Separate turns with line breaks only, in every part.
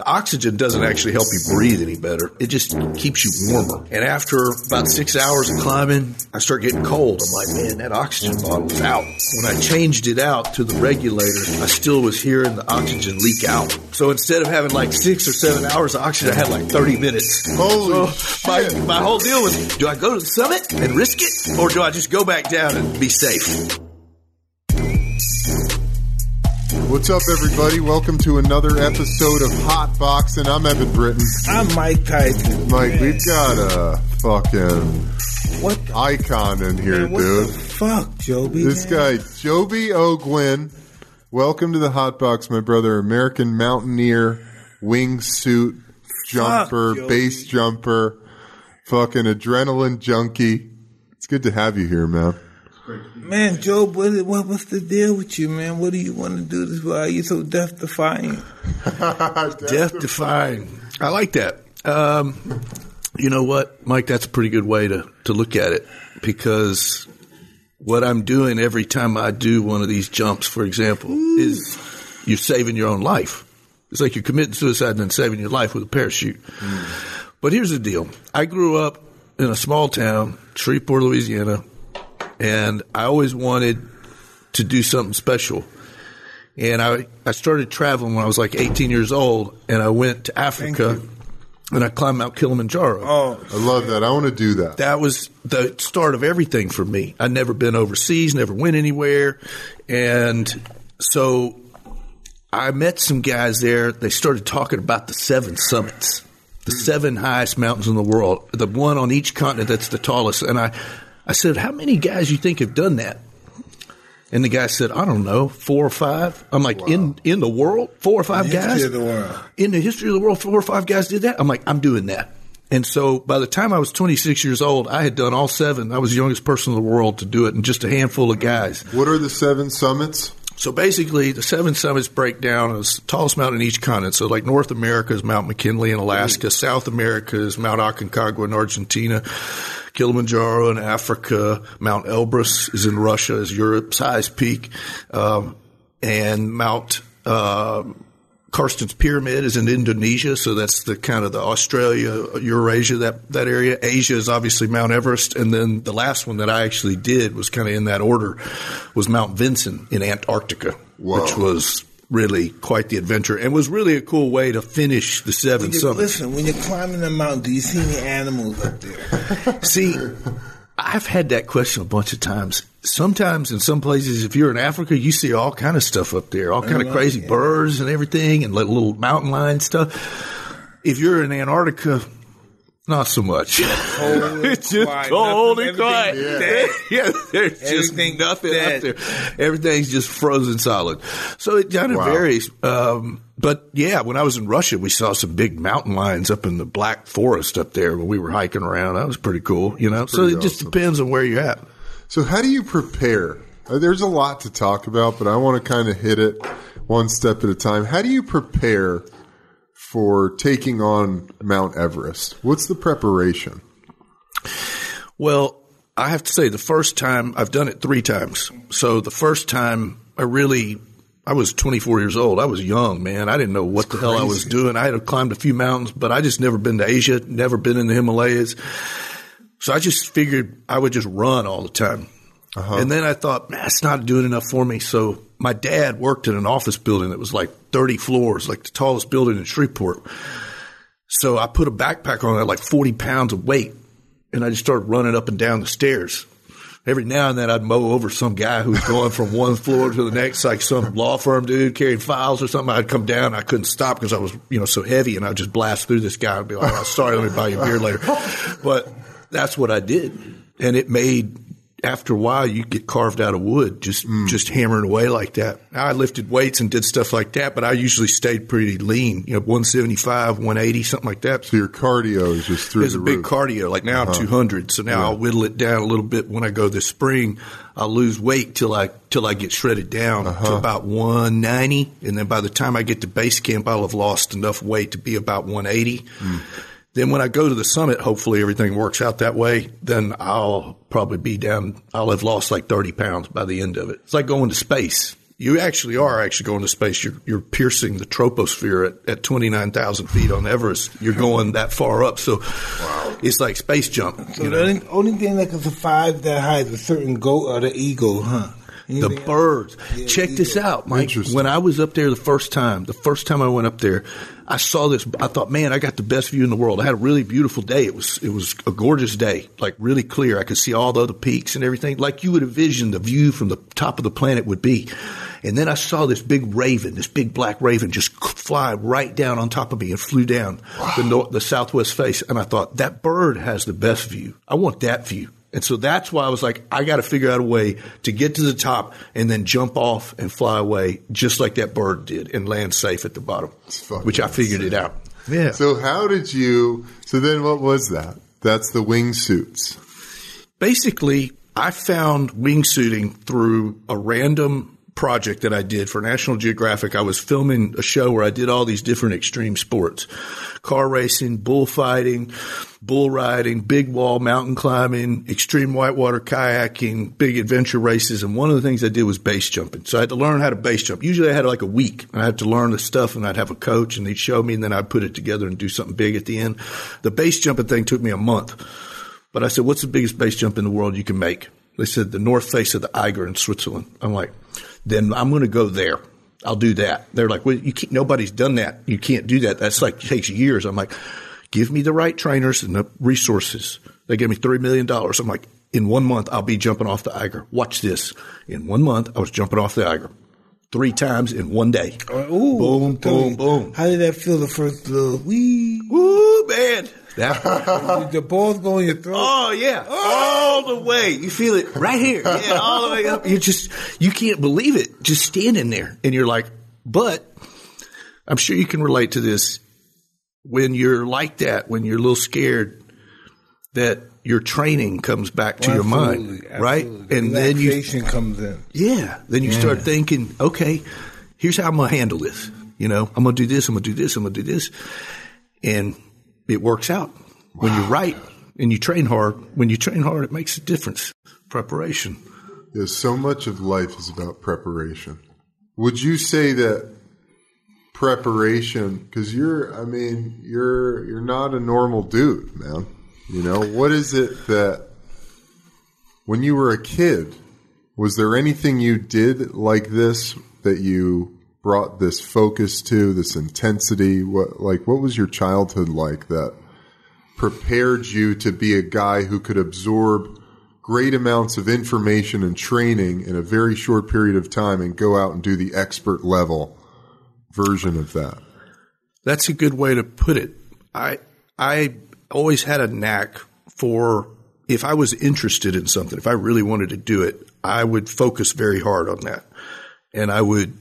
the oxygen doesn't actually help you breathe any better. It just keeps you warmer. And after about six hours of climbing, I start getting cold. I'm like, man, that oxygen bottle's out. When I changed it out to the regulator, I still was hearing the oxygen leak out. So instead of having like six or seven hours of oxygen, I had like 30 minutes.
Holy
so my, my whole deal was, do I go to the summit and risk it? Or do I just go back down and be safe?
What's up, everybody? Welcome to another episode of Hot Box, and I'm Eben Britton.
I'm Mike Tyson.
Mike,
Man,
we've got a fucking
what the,
icon in here,
man, what
dude.
the fuck, Joby?
This
man?
guy, Joby Ogwyn. Welcome to the Hot Box, my brother. American mountaineer, wingsuit, jumper,
Joby.
base jumper, fucking adrenaline junkie. It's good to have you here, man.
Man, Job, what, what, what's the deal with you, man? What do you want to do this? Why are you so death defying?
Death defying. I like that. Um, you know what, Mike? That's a pretty good way to, to look at it because what I'm doing every time I do one of these jumps, for example, is you're saving your own life. It's like you're committing suicide and then saving your life with a parachute. But here's the deal. I grew up in a small town, Shreveport, Louisiana, and I always wanted to do something special. And I, I started traveling when I was like 18 years old, and I went to Africa and I climbed Mount Kilimanjaro.
Oh,
I love that. I want to do that.
That was the start of everything for me. I'd never been overseas, never went anywhere. And so I met some guys there. They started talking about the seven summits, the seven highest mountains in the world, the one on each continent that's the tallest. And I, I said, How many guys you think have done that? And the guy said, I don't know, four or five. I'm like, in in the world, four or five
history
guys
the world.
in the history of the world, four or five guys did that. I'm like, I'm doing that. And so by the time I was 26 years old, I had done all seven. I was the youngest person in the world to do it, and just a handful of guys.
What are the seven summits?
So basically, the seven summits break down as the tallest mountain in each continent. So, like North America is Mount McKinley in Alaska, South America is Mount Aconcagua in Argentina, Kilimanjaro in Africa, Mount Elbrus is in Russia, is Europe's highest peak, um, and Mount uh, Carstensz Pyramid is in Indonesia, so that's the kind of the Australia, Eurasia, that, that area. Asia is obviously Mount Everest, and then the last one that I actually did was kind of in that order was Mount Vinson in Antarctica,
Whoa.
which was really quite the adventure and was really a cool way to finish the seven summits.
listen, when you're climbing the mountain, do you see any animals up there?
See, I've had that question a bunch of times. Sometimes in some places, if you're in Africa, you see all kind of stuff up there, all kind of crazy
yeah.
birds and everything, and little, little mountain lion stuff. If you're in Antarctica, not so much. it's just
quiet,
cold
nothing,
and quiet.
everything
Yeah. there's just nothing
dead.
up there. Everything's just frozen solid. So it kind of
Wow.
varies. Um, but yeah, when I was in Russia, we saw some big mountain lions up in the Black Forest up there when we were hiking around. That was pretty cool, you know. So it just depends on where you're at.
So, how do you prepare? Uh, There's a lot to talk about, but I want to kind of hit it one step at a time. How do you prepare for taking on Mount Everest? What's the preparation?
Well, I have to say the first time I've done it three times. So the first time I really I was 24 years old. I was young, man. I didn't know what the hell I was doing. I had climbed a few mountains, but I just never been to Asia, never been in the Himalayas. So I just figured I would just run all the time. Uh-huh. And then I thought, man, it's not doing enough for me. So my dad worked in an office building that was like 30 floors, like the tallest building in Shreveport. So I put a backpack on, I had like 40 pounds of weight, and I just started running up and down the stairs. Every now and then I'd mow over some guy who was going from one floor to the next, like some law firm dude carrying files or something. I'd come down, I couldn't stop because I was, you know, so heavy, and I'd just blast through this guy and be like, oh, "Sorry, let me buy you a beer later." But that's what I did, and it made. After a while, you get carved out of wood, just mm. just hammering away like that. I lifted weights and did stuff like that, but I usually stayed pretty lean, you know, one seventy five, one eighty, something like that.
So, your cardio is just through
There's
the
a big
roof.
cardio. Like now I'm uh-huh. 200, so now I'll whittle it down a little bit. When I go this spring, I'll lose weight till I till I get shredded down to uh-huh. about 190, and then by the time I get to base camp, I'll have lost enough weight to be about 180. Mm. Then when I go to the summit, hopefully everything works out that way. Then I'll probably be down. I'll have lost like 30 pounds by the end of it. It's like going to space. You actually are actually going to space. You're, you're piercing the troposphere at, at 29,000 feet on Everest. You're going that far up. So it's like space jump.
So
you
the only, only thing that can survive that high is a certain goat or the eagle, huh?
The
Anything else?
birds.
Yeah,
Check this
eagle.
out, Mike. When I was up there the first time, the first time I went up there, I saw this. I thought, man, I got the best view in the world. I had a really beautiful day. It was it was a gorgeous day, like really clear. I could see all the other peaks and everything, like you would envision the view from the top of the planet would be. And then I saw this big raven, this big black raven, just fly right down on top of me and flew down the north, the southwest face. And I thought that bird has the best view. I want that view. And so that's why I was like, I got to figure out a way to get to the top and then jump off and fly away, just like that bird did, and land safe at the bottom. Which I figured it out. Yeah.
So how did you? So then, what was that? That's the wingsuits.
basically, I found wingsuiting through a random project that I did for National Geographic. I was filming a show where I did all these different extreme sports car racing, bullfighting, bull riding, big wall mountain climbing, extreme whitewater kayaking, big adventure races. And one of the things I did was base jumping. So I had to learn how to base jump. Usually I had like a week and I had to learn the stuff and I'd have a coach and he'd show me and then I'd put it together and do something big at the end. The base jumping thing took me a month. But I said, what's the biggest base jump in the world you can make? They said, the north face of the Eiger in Switzerland. I'm like, then I'm going to go there. I'll do that. They're like, well, you can't, nobody's done that. You can't do that. That's like, takes years. I'm like, give me the right trainers and the resources. They gave me $3 million. I'm like, in one month, I'll be jumping off the Eiger. Watch this. In one month, I was jumping off the Eiger three times in one day.
Ooh,
boom, boom, boom.
How did that feel the first little wee?
Woo, man. That,
the balls going your throat?
Oh yeah, all the way. You feel it right here. Yeah, all the way up. You just you can't believe it. Just standing there, and you're like, but I'm sure you can relate to this. When you're like that, when you're a little scared, that your training comes back to your mind, right?
absolutely.
And then you,
comes in.
yeah, then you start thinking, okay, here's how I'm gonna handle this. You know, I'm gonna do this. I'm gonna do this. I'm gonna do this, and it works out when you're right and you train hard. When you train hard, it makes a difference. Preparation.
Yeah, so much of life is about preparation. Would you say that preparation? Because you're, I mean, you're you're not a normal dude, man. You know what is it that when you were a kid, was there anything you did like this that you brought this focus to, this intensity? What like what was your childhood like that prepared you to be a guy who could absorb great amounts of information and training in a very short period of time and go out and do the expert level version of that?
That's a good way to put it. I I always had a knack for if I was interested in something, if I really wanted to do it, I would focus very hard on that. And I would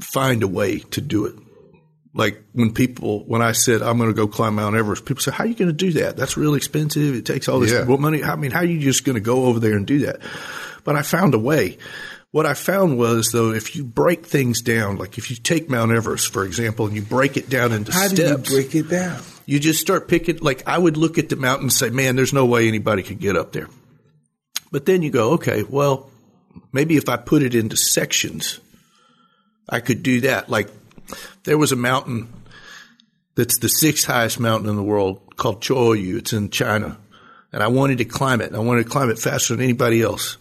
find a way to do it. Like when people, when I said I'm going to go climb Mount Everest, people say, "How are you going to do that? That's really expensive. It takes all this
Yeah.
money. I mean, how are you just going to go over there and do that?" But I found a way. What I found was though, if you break things down, like if you take Mount Everest for example, and you break it down into
How
steps,
do you break it down?
you just start picking. Like I would look at the mountain and say, "Man, there's no way anybody could get up there." But then you go, "Okay, well, maybe if I put it into sections, I could do that." Like there was a mountain that's the sixth highest mountain in the world called Cho Oyu. It's in China, and I wanted to climb it. I wanted to climb it faster than anybody else.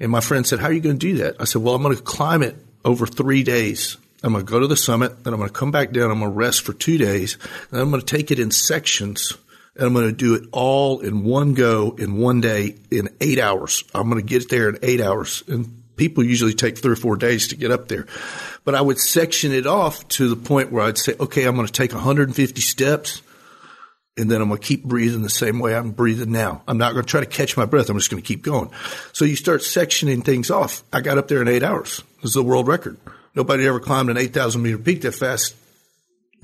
And my friend said, "How are you going to do that?" I said, "Well, I'm going to climb it over three days." I'm going to go to the summit, then I'm going to come back down. I'm going to rest for two days, and I'm going to take it in sections, and I'm going to do it all in one go in one day in eight hours. I'm going to get there in eight hours, and people usually take three or four days to get up there. But I would section it off to the point where I'd say, okay, I'm going to take 150 steps, and then I'm going to keep breathing the same way I'm breathing now. I'm not going to try to catch my breath. I'm just going to keep going. So you start sectioning things off. I got up there in eight hours. This is the world record. Nobody ever climbed an 8,000 meter peak that fast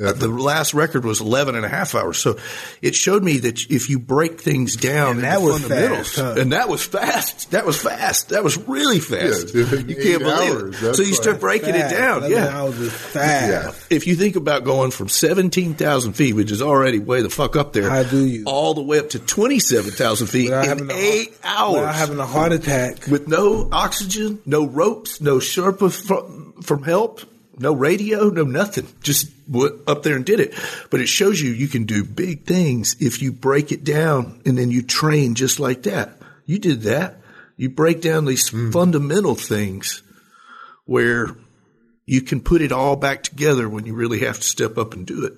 Uh,
yeah.
The last record was 11 and a half hours. So it showed me that if you break things down
And that was fast, huh?
and that was fast. That was fast. That was really fast.
Yeah,
you can't believe
hours,
it. So you start breaking it down. Yeah.
fast.
Yeah.
If you think about going from 17,000 feet, which is already way the fuck up there,
How do you?
all the way up to 27,000 feet
Without
in
having a
eight
heart- Without
hours
having a heart attack.
with no oxygen, no ropes, no Sherpa from, from help, no radio, no nothing. Just went up there and did it. But it shows you you can do big things if you break it down and then you train just like that. You did that. You break down these hmm. fundamental things where you can put it all back together when you really have to step up and do it.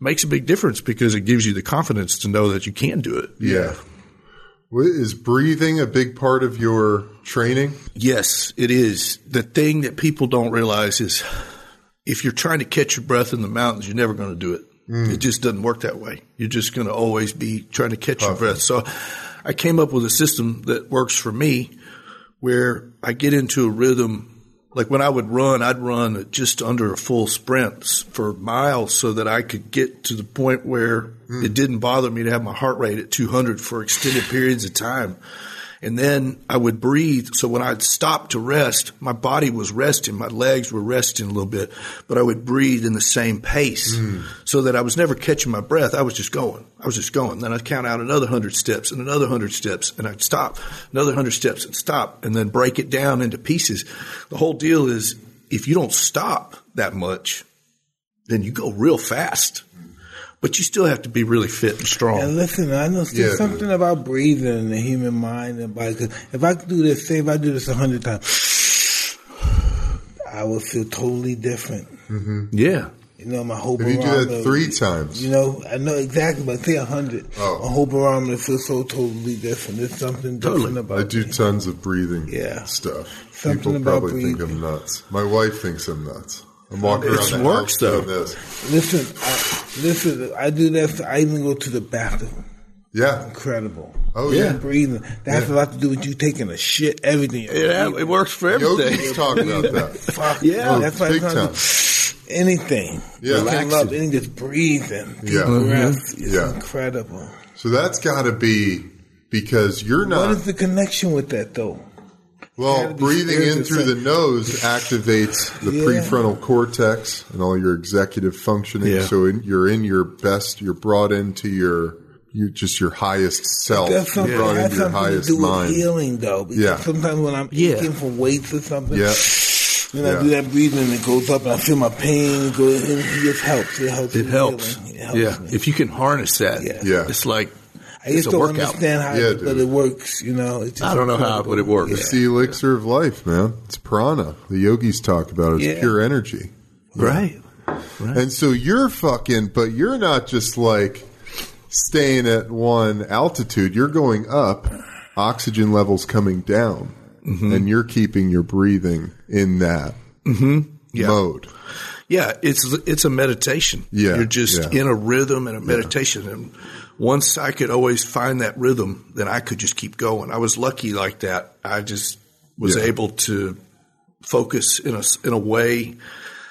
Makes a big difference because it gives you the confidence to know that you can do it.
Yeah. Is breathing a big part of your training?
Yes, it is. The thing that people don't realize is if you're trying to catch your breath in the mountains, you're never going to do it. Mm. It just doesn't work that way. You're just going to always be trying to catch your breath. So I came up with a system that works for me where I get into a rhythm. Like when I would run, I'd run just under a full sprint for miles so that I could get to the point where hmm. it didn't bother me to have my heart rate at 200 for extended periods of time. And then I would breathe. So when I'd stop to rest, my body was resting, my legs were resting a little bit, but I would breathe in the same pace hmm. so that I was never catching my breath. I was just going. I was just going. Then I'd count out another hundred steps and another hundred steps and I'd stop, another hundred steps and stop and then break it down into pieces. The whole deal is if you don't stop that much, then you go real fast. But you still have to be really fit and strong.
And listen, I know there's
Yeah.
something about breathing in the human mind and body. 'Cause if I could do this, say if I do this a hundred times, I would feel totally different. Mm-hmm.
yeah.
You know, my whole
If you do that three times,
You know, I know exactly, but say a hundred.
Oh.
My whole barometer feels so totally different. There's something different
Totally.
about
I do
me.
tons of breathing
Yeah.
stuff.
Something
People
about
probably think. I'm nuts. My wife thinks I'm nuts. I'm walking
It works, though.
this.
Listen, I, listen, I do that. I even go to the bathroom.
Yeah.
Incredible.
Oh,
Just
yeah.
breathing. That has a lot to do with you taking a shit. Everything.
Yeah, it works for everything.
Yogis talk about that.
Fuck
Yeah.
that's why
Big
I'm
time.
anything.
Yeah.
I
Relaxing.
love anything. Just breathing. Deep
Yeah. Mhm.
breath. It's
Yeah.
incredible.
So that's got to be because you're not.
What is the connection with that though?
Well, breathing in through the nose activates the
Yeah.
prefrontal cortex and all your executive functioning.
Yeah.
So in, you're in your best. You're brought into your you just your highest self.
That's
You're
something
brought
that has
into your
something to
highest
do with healing though. Because
Yeah.
sometimes when I'm
Yeah.
aching from weights or something,
Yeah.
then
Yeah.
I do that breathing and it goes up and I feel my pain. It goes, it just helps. It helps.
It helps.
It helps
Yeah.
me.
If you can harness that,
Yeah.
Yeah.
it's like
I just
it's a
don't
workout.
understand how,
Yeah,
it, but it works. You know, it's just
I don't know how, but it works.
It's the elixir of life, man. It's prana. The yogis talk about it. It's
Yeah.
pure energy.
Right. right?
And so you're fucking, but you're not just like staying at one altitude. You're going up, oxygen levels coming down,
Mm-hmm.
and you're keeping your breathing in that
Yeah.
mode.
Yeah, it's it's a meditation.
Yeah,
you're just
yeah.
in a rhythm and a meditation. And once I could always find that rhythm, then I could just keep going. I was lucky like that. I just was
Yeah.
able to focus in a in a way.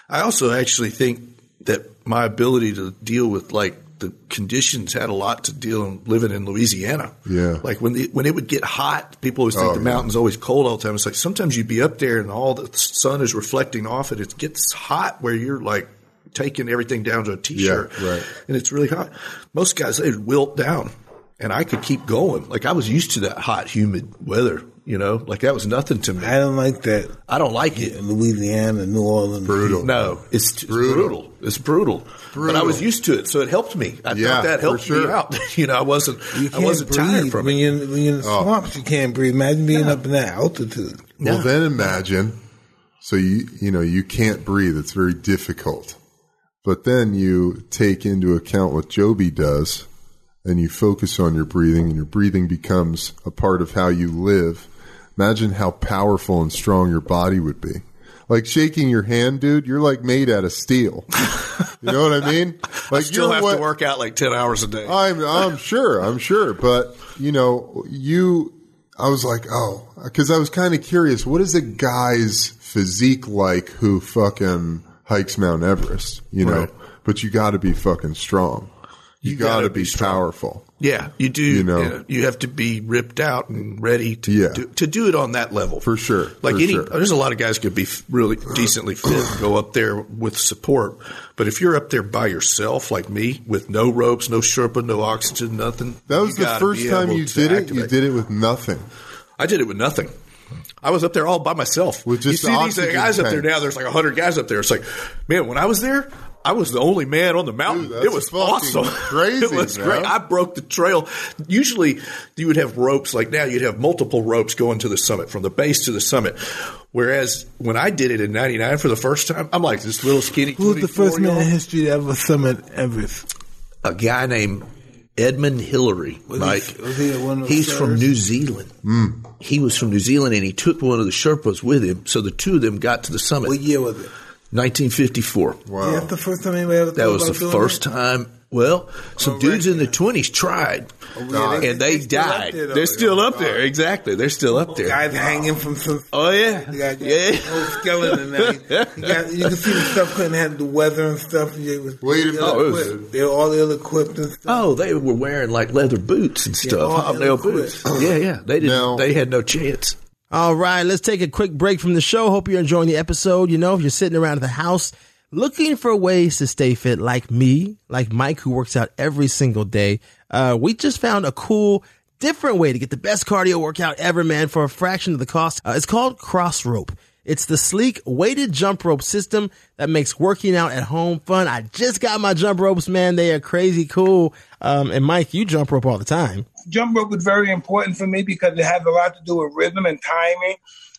I also actually think that my ability to deal with like the conditions had a lot to deal in living in Louisiana.
Yeah.
like when the, when it would get hot, people always think
Oh,
the
yeah.
mountain's always cold all the time. It's like sometimes you'd be up there and all the sun is reflecting off it. It gets hot where you're like taking everything down to a t-shirt,
Yeah, right.
and it's really hot. Most guys they'd wilt down, and I could keep going. Like I was used to that hot, humid weather. You know, like that was nothing to me.
I don't like that.
I don't like it.
In Louisiana, New Orleans,
Brutal.
No, it's, it's
Brutal.
brutal. It's brutal. But I was used to it, so it helped me. I
Yeah,
thought that helped
sure.
me out. you know, I wasn't.
You
I
can't
wasn't
breathe
tired from
when
it.
you're when you're in the
Oh.
swamps. You can't breathe. Imagine being up in that altitude.
Well,
Yeah.
then imagine. So you you know you can't breathe. It's very difficult. But then you take into account what Joby does, and you focus on your breathing, and your breathing becomes a part of how you live. Imagine how powerful and strong your body would be. Like shaking your hand, dude. You're like made out of steel. you know what I mean? Like
I still have
what,
to work out like ten hours a day.
I'm I'm sure, I'm sure, but you know, you I was like, oh, cuz I was kind of curious, what is a guy's physique like who fucking hikes Mount Everest, you know?
Right.
but you got to be fucking strong. You, got
gotta
be,
be
powerful.
Yeah, you do.
You
You
know.
you have to be ripped out and ready to
Yeah.
do, to do it on that level
For sure,
Like
for
any,
sure.
there's a lot of guys could be really decently fit, go up there with support. But if you're up there by yourself, like me, with no ropes, no Sherpa, no oxygen, nothing,
That was the first time you
to
did it. You did it with nothing.
I did it with nothing. I was up there all by myself.
With just
you see
the
these
oxygen
guys up there now. There's like hundred guys up there. It's like, man, when I was there, I was the only man on the mountain.
Dude,
it was awesome.
crazy,
it was
man.
great. I broke the trail. Usually, you would have ropes. Like now, you'd have multiple ropes going to the summit from the base to the summit. Whereas when I did it in '99 for the first time, I'm like this little skinny.
Who was the first man in history to ever summit Everest?
A guy named Edmund Hillary.
Was he-
Mike.
was he one of the
He's from? New Zealand. Hmm. He was from New Zealand, and he took one of the Sherpas with him. So the two of them got to the summit.
What year was it?
1954.
Wow.
Yeah, that's the first time anybody ever
That was
about
the
doing
first
that?
time. Well, some
Oh,
dudes
right.
in the 20s tried,
yeah, they-
and they,
they
died.
there, though.
They're still up there. Oh. Exactly. They're still up there.
Guys hanging from some.
Oh, yeah.
You got
Yeah.
whole skeleton. Now. You, got, you can see the stuff couldn't have the weather and stuff. and it was
Wait a minute.
Oh, they were all ill equipped and stuff.
Oh, they were wearing like leather boots and stuff,
all
hobnail boots. Yeah, yeah. They didn't.
Now-
they had no chance.
All right, let's take a quick break from the show. Hope you're enjoying the episode. You know, if you're sitting around the house looking for ways to stay fit, like me, like Mike, who works out every single day, uh, we just found a cool, different way to get the best cardio workout ever, man, for a fraction of the cost. Uh, it's called Crossrope. It's the sleek weighted jump rope system that makes working out at home fun. I just got my jump ropes, man. They are crazy cool. Um, and Mike, you jump rope all the time.
jump rope was very important for me because it has a lot to do with rhythm and timing.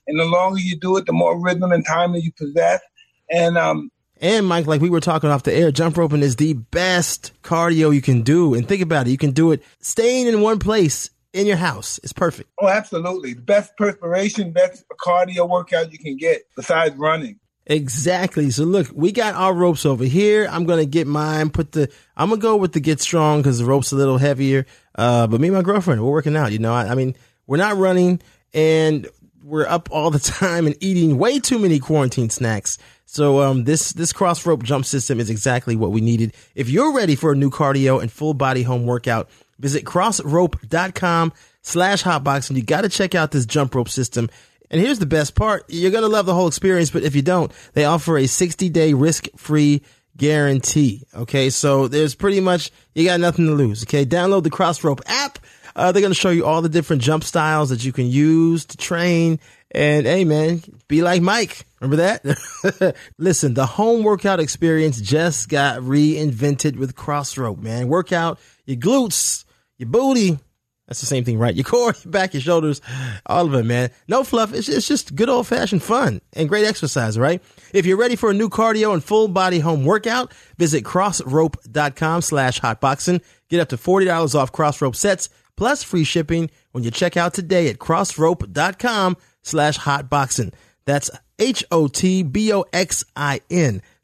And the longer you do it, the more rhythm and timing you possess. And um,
And Mike, like we were talking off the air, jump roping is the best cardio you can do. And think about it, you can do it staying in one place in your house. It's perfect.
oh, absolutely, the best perspiration, best cardio workout you can get besides running.
Exactly. So look, we got our ropes over here. I'm gonna get mine. Put the. I'm gonna go with the get strong because the rope's a little heavier. Uh, but me and my girlfriend, we're working out. You know, I, I mean, we're not running and we're up all the time and eating way too many quarantine snacks. So um, this this cross rope jump system is exactly what we needed. If you're ready for a new cardio and full body home workout, visit crossrope.com slash hotbox and you got to check out this jump rope system. And here's the best part. You're going to love the whole experience, but if you don't, they offer a 60 day risk free guarantee. Okay. So there's pretty much, you got nothing to lose. Okay. Download the Crossrope app. Uh, they're going to show you all the different jump styles that you can use to train. And hey, man, be like Mike. Remember that? Listen, the home workout experience just got reinvented with Crossrope, man. Workout your glutes, your booty. That's the same thing, right? Your core, your back, your shoulders, all of it, man. No fluff. It's, it's just good old fashioned fun and great exercise, right? If you're ready for a new cardio and full body home workout, visit crossrope.com slash hotboxing. Get up to $40 off crossrope sets plus free shipping when you check out today at crossrope.com slash hotboxing. That's H-O-T-B-O-X-I-N.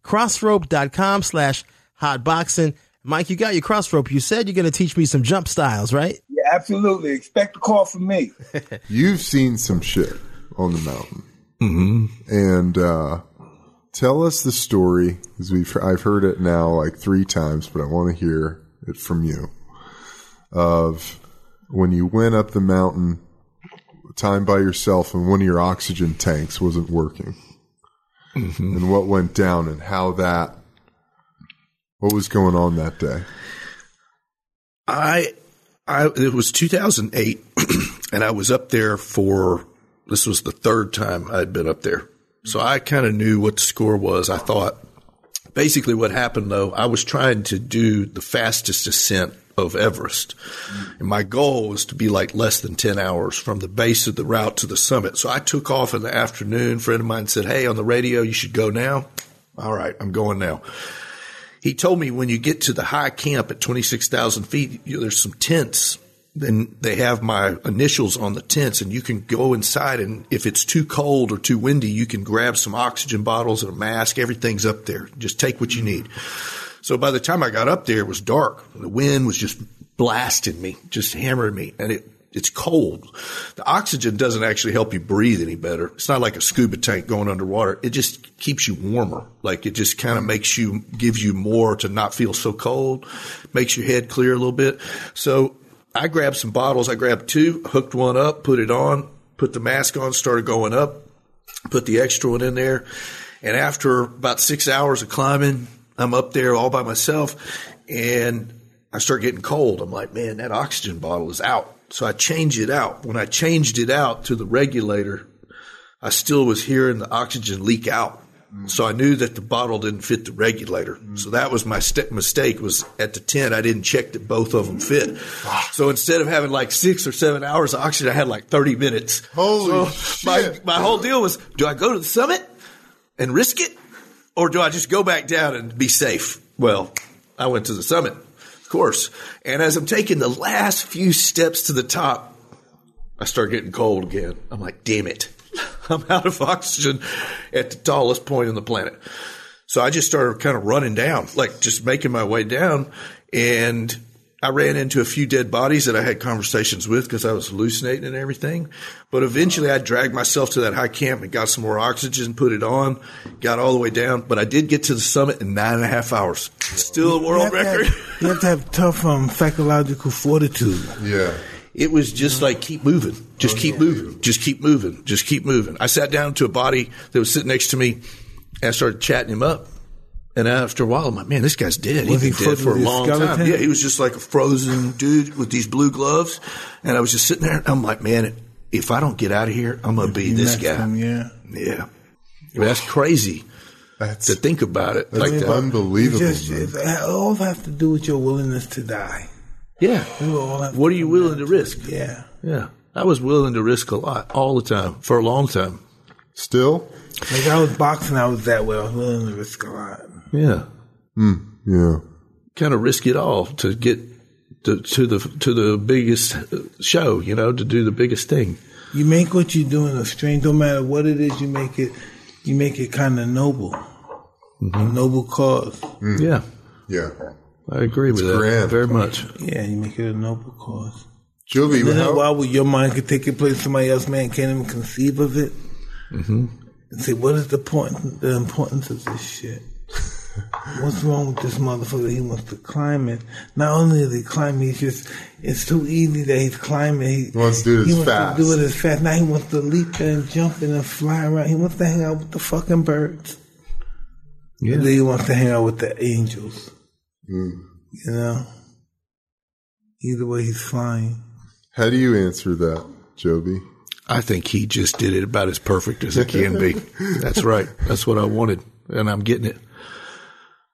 Crossrope.com slash hotboxing. Mike, you got your crossrope. You said you're going to teach me some jump styles, right?
Yeah, absolutely. Expect a call from me.
You've seen some shit on the mountain, mm-hmm. and uh, tell us the story because we've I've heard it now like three times, but I want to hear it from you of when you went up the mountain, time by yourself, and one of your oxygen tanks wasn't working, mm-hmm. and what went down, and how that what was going on that day.
I, I, it was 2008, and I was up there for this was the third time I'd been up there, so I kind of knew what the score was. I thought basically what happened though, I was trying to do the fastest ascent of Everest, and my goal was to be like less than 10 hours from the base of the route to the summit. So I took off in the afternoon. Friend of mine said, "Hey, on the radio, you should go now." All right, I'm going now he told me when you get to the high camp at 26,000 feet, you, there's some tents. Then they have my initials on the tents, and you can go inside. And if it's too cold or too windy, you can grab some oxygen bottles and a mask. Everything's up there. Just take what you need. So by the time I got up there, it was dark. The wind was just blasting me, just hammering me. And it, it's cold. The oxygen doesn't actually help you breathe any better. It's not like a scuba tank going underwater. It just keeps you warmer. Like it just kind of makes you, gives you more to not feel so cold, makes your head clear a little bit. So I grabbed some bottles. I grabbed two, hooked one up, put it on, put the mask on, started going up, put the extra one in there. And after about six hours of climbing, I'm up there all by myself and I start getting cold. I'm like, man, that oxygen bottle is out. So I changed it out. When I changed it out to the regulator, I still was hearing the oxygen leak out. So I knew that the bottle didn't fit the regulator. So that was my st- mistake was at the tent. I didn't check that both of them fit. So instead of having like six or seven hours of oxygen, I had like 30 minutes.
Holy
so my,
shit.
my whole deal was, do I go to the summit and risk it? Or do I just go back down and be safe? Well, I went to the summit, of course. And as I'm taking the last few steps to the top, I start getting cold again. I'm like, damn it. I'm out of oxygen at the tallest point on the planet. So I just started kind of running down, like just making my way down. And I ran into a few dead bodies that I had conversations with because I was hallucinating and everything. But eventually I dragged myself to that high camp and got some more oxygen, put it on, got all the way down. But I did get to the summit in nine and a half hours. Still a world
to
record.
have- you have to have tough um, psychological fortitude.
Yeah.
It was just like keep moving, just keep moving, just keep moving, just keep moving. I sat down to a body that was sitting next to me, and I started chatting him up. And after a while, I'm like, man, this guy's dead.
Was
He's
he
been dead for a
with his
long time. Yeah, he was just like a frozen dude with these blue gloves. And I was just sitting there. And I'm like, man, if I don't get out of here, I'm gonna be this guy.
time, yeah.
Yeah, I mean, that's crazy
That's
to think about it like that.
unbelievable.
Just, it uh, all has to do with your willingness to die.
Yeah.
We all have
What are you willing to risk?
it. Yeah.
Yeah, I was willing to risk a lot all the time for a long time.
Still?
Like I was boxing, I was that way. I was willing to risk a lot.
Yeah.
Hmm, yeah.
kind of risk it all to get to, to the to the biggest show, you know, to do the biggest thing.
You make what you're doing a strange. No matter what it is, you make it. You make it kind of noble. Mm-hmm. A noble cause. Mm.
Yeah,
Yeah.
I agree with that
grand.
very much.
Yeah, you make it a noble cause.
Joby,
Then
how,
while your mind could take it place somebody else, man can't even conceive of it. Mm-hmm. And say, what is the point? The importance of this shit. What's wrong with this motherfucker? He wants to climb it. Not only is he climbing, he's just, it's too easy that he's climbing. He,
wants to do it
he
as
wants
fast.
to do it as fast. Now he wants to leap and jump and fly around. He wants to hang out with the fucking birds.
Yeah.
And then he wants to hang out with the angels.
Mm.
You know? Either way, he's flying.
how do you answer that, Joby?
I think he just did it about as perfect as it can be. That's right. That's what I wanted, and I'm getting it.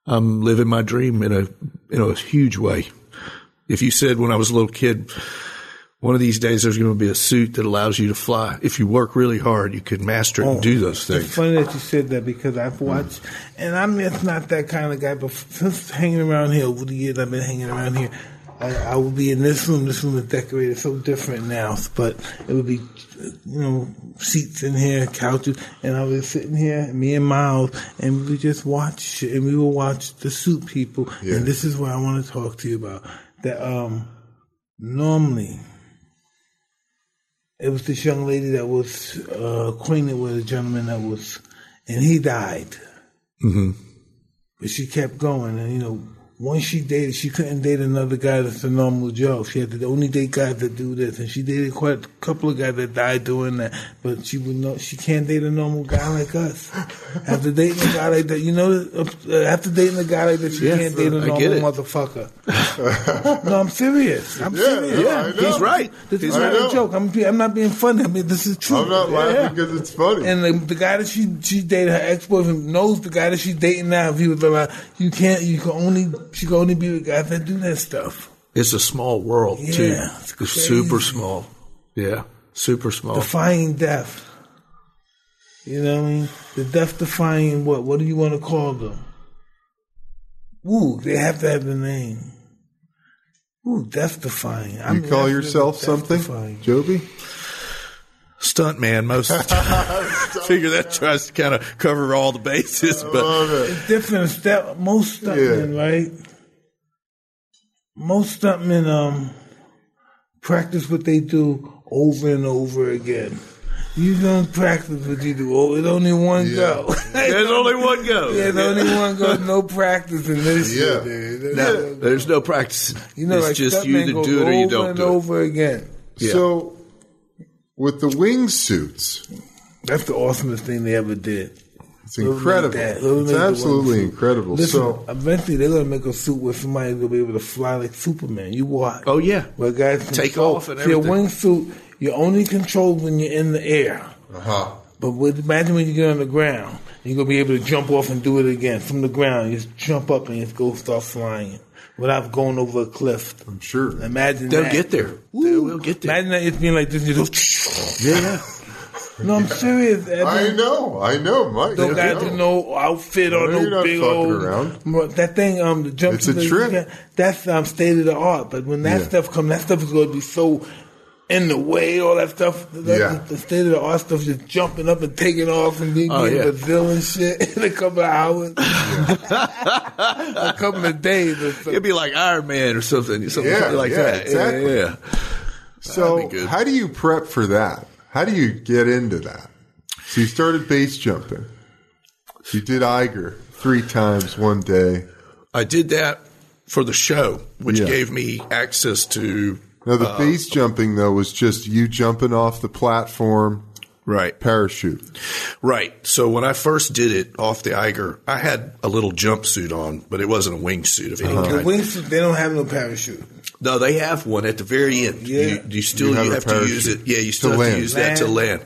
I'm living my dream in a in a huge way. If you said when I was a little kid, one of these days there's going to be a suit that allows you to fly. If you work really hard, you could master it and do oh,
those
things.
It's funny that you said that because I've watched, and I'm just not that kind of guy. But since hanging around here over the years, I've been hanging around here. I, I would be in this room. This room is decorated so different now, but it would be, you know, seats in here, couches, and I was sitting here, me and Miles, and we would just watch and we would watch the suit people.
Yeah.
And this is what I want to talk to you about. That um, normally it was this young lady that was uh, acquainted with a gentleman that was, and he died. Mm-hmm. But she kept going, and you know, once she dated, she couldn't date another guy that's a normal Joe. She had to only date guys that do this, and she dated quite a couple of guys that died doing that. But she would not, she can't date a normal guy like us. After dating a guy like that, you know, uh, after dating a guy like that, she
Yeah,
can't date a
I
normal motherfucker. no, I'm serious. I'm
Yeah,
serious.
yeah, I know.
He's right.
This is not
I know.
a joke. I'm, I'm not being funny. I mean, this is true.
I'm not laughing
Yeah.
because it's funny.
And the, the guy that she she dated, her ex boyfriend, knows the guy that she's dating now. If he was alive, you can't. You can only. She can only be with guys that do that stuff.
It's a small world too.
It's
It's super small. Yeah, super small.
Defying death. You know what I mean? The death defying what? What do you want to call them? Ooh, they have to have the name. Ooh, death defying.
you call yourself something, Joby?
Stunt man most of the time. Figure that tries to kind of cover all the bases, but
Love it.
It's different. Step most stuntmen, right? Most stuntmen um practice what they do over and over again. You don't practice what you do. Oh, it's only one
Yeah.
go.
There's only one go.
Yeah, there's only one go. No practice in this
Yeah.
shit. dude.
No, there's no practice.
You know,
it's
like
just you either
go
do it or you
over
don't
and
do it.
over again.
Yeah.
So, with the wingsuits,
That's the awesomest thing they ever did.
it's
Whoever
incredible.
that,
It's absolutely incredible.
Listen,
so,
eventually they're gonna make a suit where somebody's gonna be able to fly like Superman. You watch.
Oh yeah.
Where guys can
Take
control-
off and
See, a
everything.
wingsuit, you're only controlled when you're in the air.
uh-huh.
But with, imagine when you get on the ground, you're gonna be able to jump off and do it again from the ground. You just jump up and just go start flying without going over a cliff.
I'm sure.
Imagine
They'll
that.
get there. They will get there.
Imagine that it's being like this. You go,
Yeah, yeah.
no, I'm serious.
I know, I know, Mike. I
guys
know.
no outfit or
No,
no big old.
around.
That thing, um, the jump.
It's a
the-
trick.
That's um, state of the art. But when that
Yeah.
stuff comes, that stuff is going to be so in the way. All that stuff. That,
Yeah.
The, state of the art stuff, just jumping up and taking off and being
Oh,
in
yeah.
Brazil and shit in a couple of hours, a couple of days. Or something.
It'd be like Iron Man or something, something
Yeah,
like
yeah,
that.
exactly.
Yeah, yeah.
So,
That'd be good.
how do you prep for that? How do you get into that? So, you started base jumping. You did Eiger three times one day.
I did that for the show, which
Yeah.
gave me access to
Now, the base jumping, though, was just you jumping off the platform,
right,
parachute.
right. So when I first did it off the Eiger, I had a little jumpsuit on, but it wasn't a wingsuit of any
The
kind.
wingsuit, they don't have no parachute.
No, they have one at the very end.
Yeah.
You, you still
You
you
have
have,
a
to use it.
parachute
Yeah, you still
to
have
land.
to use that to land.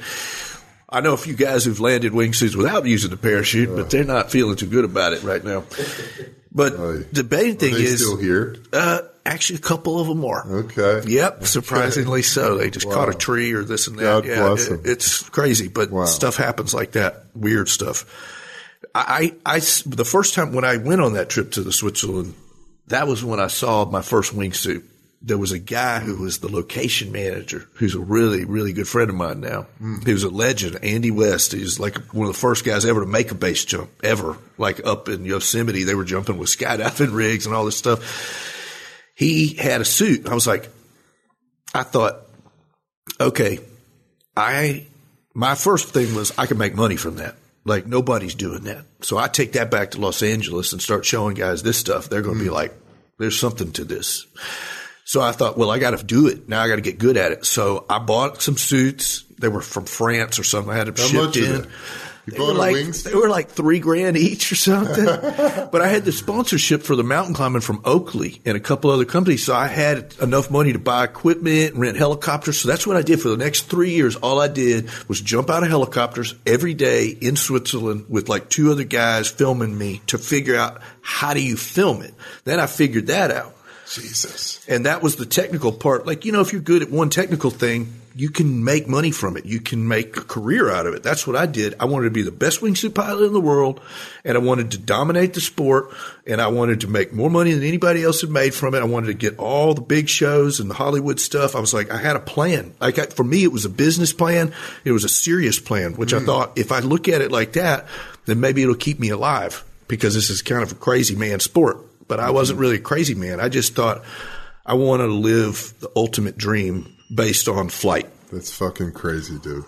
I know a few guys who've landed wingsuits without using the parachute, but they're not feeling too good about it right now. But
Aye.
the main
Are
thing
they
is,
still here?
uh, actually, a couple of them are.
Okay.
Yep, surprisingly so. They just caught a tree or this and that.
God
yeah,
bless
it-
them.
it's crazy, but
Wow.
stuff happens like that. Weird stuff. I, I, the first time when I went on that trip to the Switzerland, that was when I saw my first wingsuit. There was a guy who was the location manager, who's a really, really good friend of mine now. Hmm. He was a legend, Andy West. He's like one of the first guys ever to make a base jump ever. Like up in Yosemite, they were jumping with skydiving rigs and all this stuff. He had a suit. I was like, I thought, okay, I my first thing was I can make money from that. Like nobody's doing that. So I take that back to Los Angeles and start showing guys this stuff. They're going to be like, there's something to this. So I thought, well, I got to do it. Now I got to get good at it. So I bought some suits. They were from France or something. I had them
How
shipped in.
You
They were, like,
wingsuit?
they were like three grand each or something. but I had the sponsorship for the mountain climbing from Oakley and a couple other companies. So I had enough money to buy equipment and rent helicopters. So that's what I did for the next three years. All I did was jump out of helicopters every day in Switzerland with like two other guys filming me to figure out how do you film it. Then I figured that out.
Jesus.
And that was the technical part. Like, you know, if you're good at one technical thing, you can make money from it. You can make a career out of it. That's what I did. I wanted to be the best wingsuit pilot in the world and I wanted to dominate the sport and I wanted to make more money than anybody else had made from it. I wanted to get all the big shows and the Hollywood stuff. I was like, I had a plan. Like I, for me, it was a business plan. It was a serious plan, which I mm. thought if I look at it like that, then maybe it'll keep me alive because this is kind of a crazy man sport but I wasn't mm-hmm. really a crazy man. I just thought I wanted to live the ultimate dream based on flight.
That's fucking crazy, dude.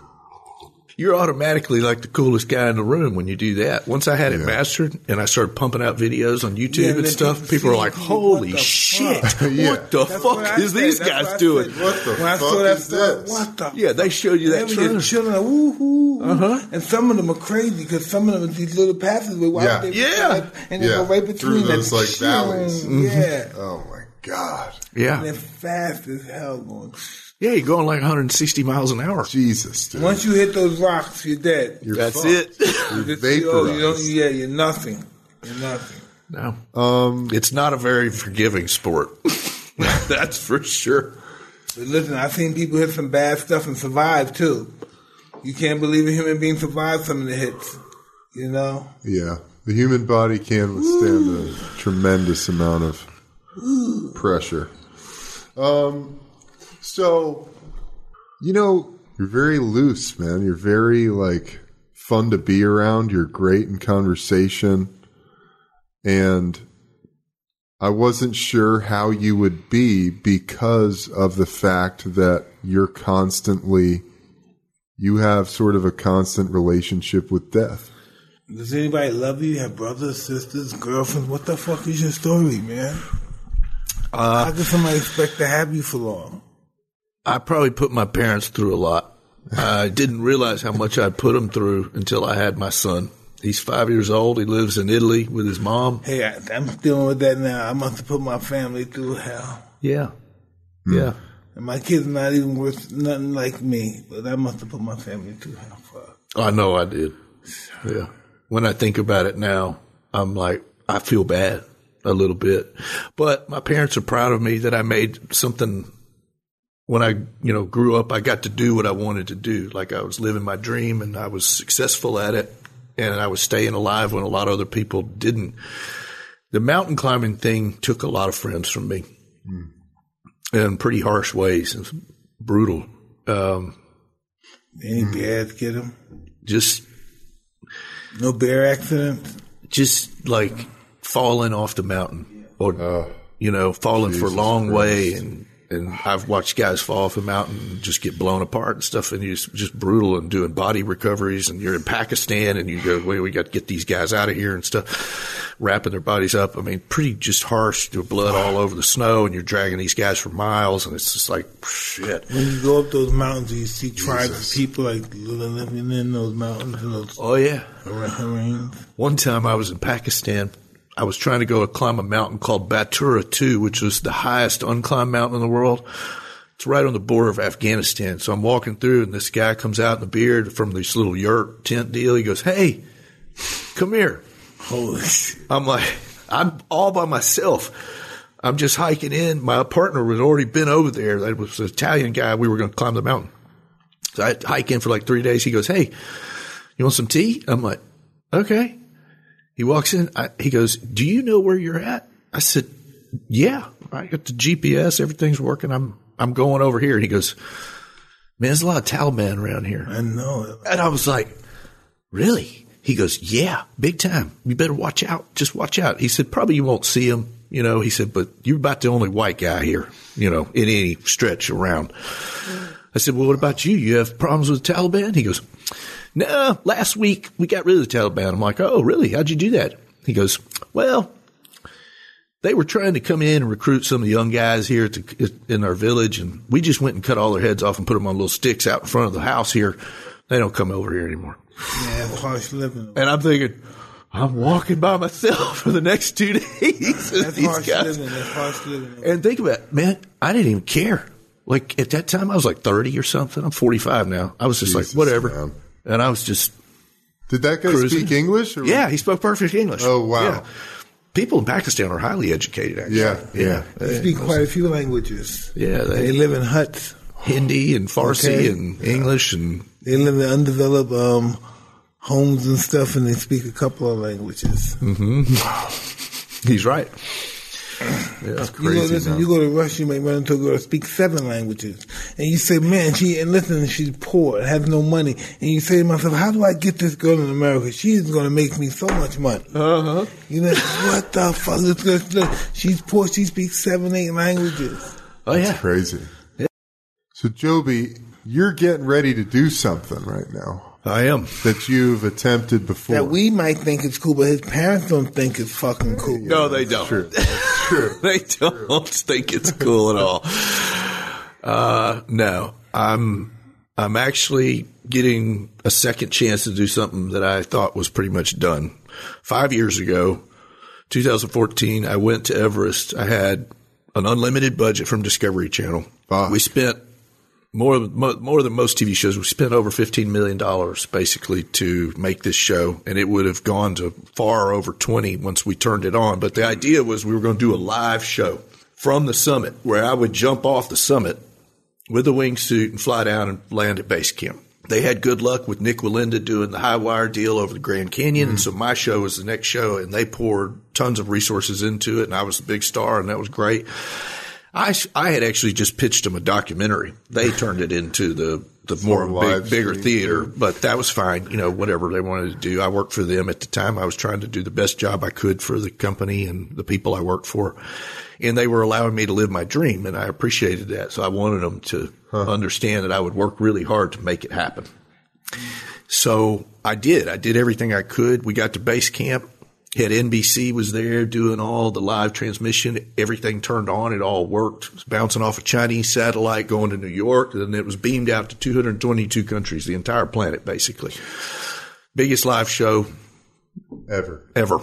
You're automatically like the coolest guy in the room when you do that. Once I had it
Yeah.
mastered and I started pumping out videos on YouTube
Yeah,
and
then
stuff,
people
people are like,
you,
holy
what the
shit,
fuck?"
Yeah.
what the fuck
I
is
said.
these
That's
guys
what
doing?
said.
What the
when I
fuck
saw that
is
stuff,
this?
what the
Yeah, they showed you that
They were
trailer.
just like, woo hoo. Uh-huh. And some of them are crazy because some of them are these little passages. Why
Yeah.
they
Yeah.
And they
Yeah.
go right between them.
those, like, valleys.
Yeah.
Oh my god.
And
Yeah.
they're fast as hell going.
Yeah, you're going like 160 miles an hour.
Jesus, dude.
Once you hit those rocks, you're dead.
You're
That's
fucked.
it.
You're
Just- oh, you don't,
vaporized.
yeah, you're nothing. You're nothing.
no. Um, it's not a very forgiving sport. That's for sure.
But listen, I've seen people hit some bad stuff and survive too. You can't believe a human being survived some of the hits. You know?
Yeah, the human body can withstand a tremendous amount of pressure. Um, so you know, you're very loose, man. You're very like fun to be around. You're great in conversation, and I wasn't sure how you would be because of the fact that you're constantly, you have sort of a constant relationship with death.
Does anybody love you? Have brothers, sisters, girlfriends? What the fuck is your story, man?
Uh,
How can somebody expect to have you for long?
I probably put my parents through a lot. I didn't realize how much I'd put them through until I had my son. He's five years old. He lives in Italy with his mom.
Hey, I, I'm dealing with that now. I must have put my family through hell.
Yeah. Hmm. Yeah.
And my kid's not even worth nothing like me, but I must have put my family through hell. Fuck.
Oh, I know I did. Yeah. When I think about it now, I'm like, I feel bad a little bit. But my parents are proud of me that I made something when I, you know, grew up, I got to do what I wanted to do. Like I was living my dream and I was successful at it and I was staying alive when a lot of other people didn't. The mountain climbing thing took a lot of friends from me in pretty harsh ways. It was brutal. Um,
Any bad get them?
just
No bear accident?
just like falling off the mountain or you know falling for a long
Christ.
way and and I've watched guys fall off a mountain and just get blown apart and stuff. And it's just brutal and doing body recoveries. And you're in Pakistan and you go wait we got to get these guys out of here and stuff. Wrapping their bodies up. I mean pretty just harsh. The blood all over the snow and you're dragging these guys for miles. And it's just like shit.
When you go up those mountains, you see tribes of people like living in those mountains those
oh yeah.
terrains.
One time I was in Pakistan. I was trying to go climb a mountain called Batura 2, which was the highest unclimbed mountain in the world. It's right on the border of Afghanistan. So I'm walking through and this guy comes out in a beard from this little yurt tent deal. He goes, Hey, come here.
Holy.
I'm like, I'm all by myself. I'm just hiking in. My partner had already been over there. That was an Italian guy. We were going to climb the mountain. So I hike in for like three days. He goes, Hey, you want some tea? I'm like, okay. He walks in. I, he goes, do you know where you're at? I said, yeah, I got the GPS. Everything's working. I'm, I'm going over here. And he goes, man, there's a lot of Taliban around here.
I know.
And I was like, really? He goes, yeah, big time. You better watch out. Just watch out. He said, probably you won't see him. You know, he said, but you're about the only white guy here, you know, in any stretch around. I said, well, what about you? You have problems with the Taliban? He goes, no, last week we got rid of the Taliban. I'm like, oh, really? How'd you do that? He goes, well, they were trying to come in and recruit some of the young guys here at the, in our village, and we just went and cut all their heads off and put them on little sticks out in front of the house here. They don't come over here anymore.
Yeah, it's harsh living.
And I'm thinking, I'm walking by myself for the next two days.
That's
These
harsh
guys-
living. That's harsh living.
And think about it, man, I didn't even care. Like at that time, I was like 30 or something. I'm 45 now. I was just
Jesus,
like, whatever.
man.
And I was just,
Did that guy
Cruising.
speak English? Or
yeah, he spoke perfect English.
Oh, wow.
Yeah. People in Pakistan are highly educated, actually.
Yeah,
Yeah.
They speak quite a few languages.
Yeah.
They
They,
live in huts.
Hindi and Farsi
Okay.
and English and
They live in undeveloped um, homes and stuff, and they speak a couple of languages.
he's right.
You go,
Crazy,
listen,
man.
you go to Russia, you may run into a girl who speaks seven languages. And you say, man, she, and listen, she's poor and has no money. And you say to myself, how do I get this girl in America? She's going to make me so much money. Uh-huh. You know, what the fuck? Look, look, look. She's poor. She speaks seven, eight languages.
Oh, yeah.
Crazy. Yeah. So, Joby, you're getting ready to do something right now
I am.
that you've attempted before.
That we might think it's cool, but his parents don't think it's fucking cool.
No, they don't.
True. That's true.
they don't think it's cool at all. Uh, no, I'm I'm actually getting a second chance to do something that I thought was pretty much done. Five years ago, 2014, I went to Everest. I had an unlimited budget from Discovery Channel.
Wow.
We spent more mo- more than most TV shows. We spent over fifteen million dollars basically to make this show, and it would have gone to far over twenty once we turned it on. But the idea was we were going to do a live show from the summit, where I would jump off the summit with a wingsuit and fly down and land at base camp. They had good luck with Nik Wallenda doing the high wire deal over the Grand Canyon, and mm-hmm. so my show was the next show, and they poured tons of resources into it, and I was the big star, and that was great. I, I had actually just pitched them a documentary. They turned it into the the more big, bigger theater, but that was fine. You know, whatever they wanted to do. I worked for them at the time. I was trying to do the best job I could for the company and the people I worked for. And they were allowing me to live my dream and I appreciated that. So I wanted them to understand that I would work really hard to make it happen. So I did. I did everything I could. We got to base camp. Had NBC was there doing all the live transmission. Everything turned on. It all worked. It was bouncing off a Chinese satellite going to New York. And it was beamed out to 222 countries, the entire planet, basically. Biggest live show
Ever.
ever,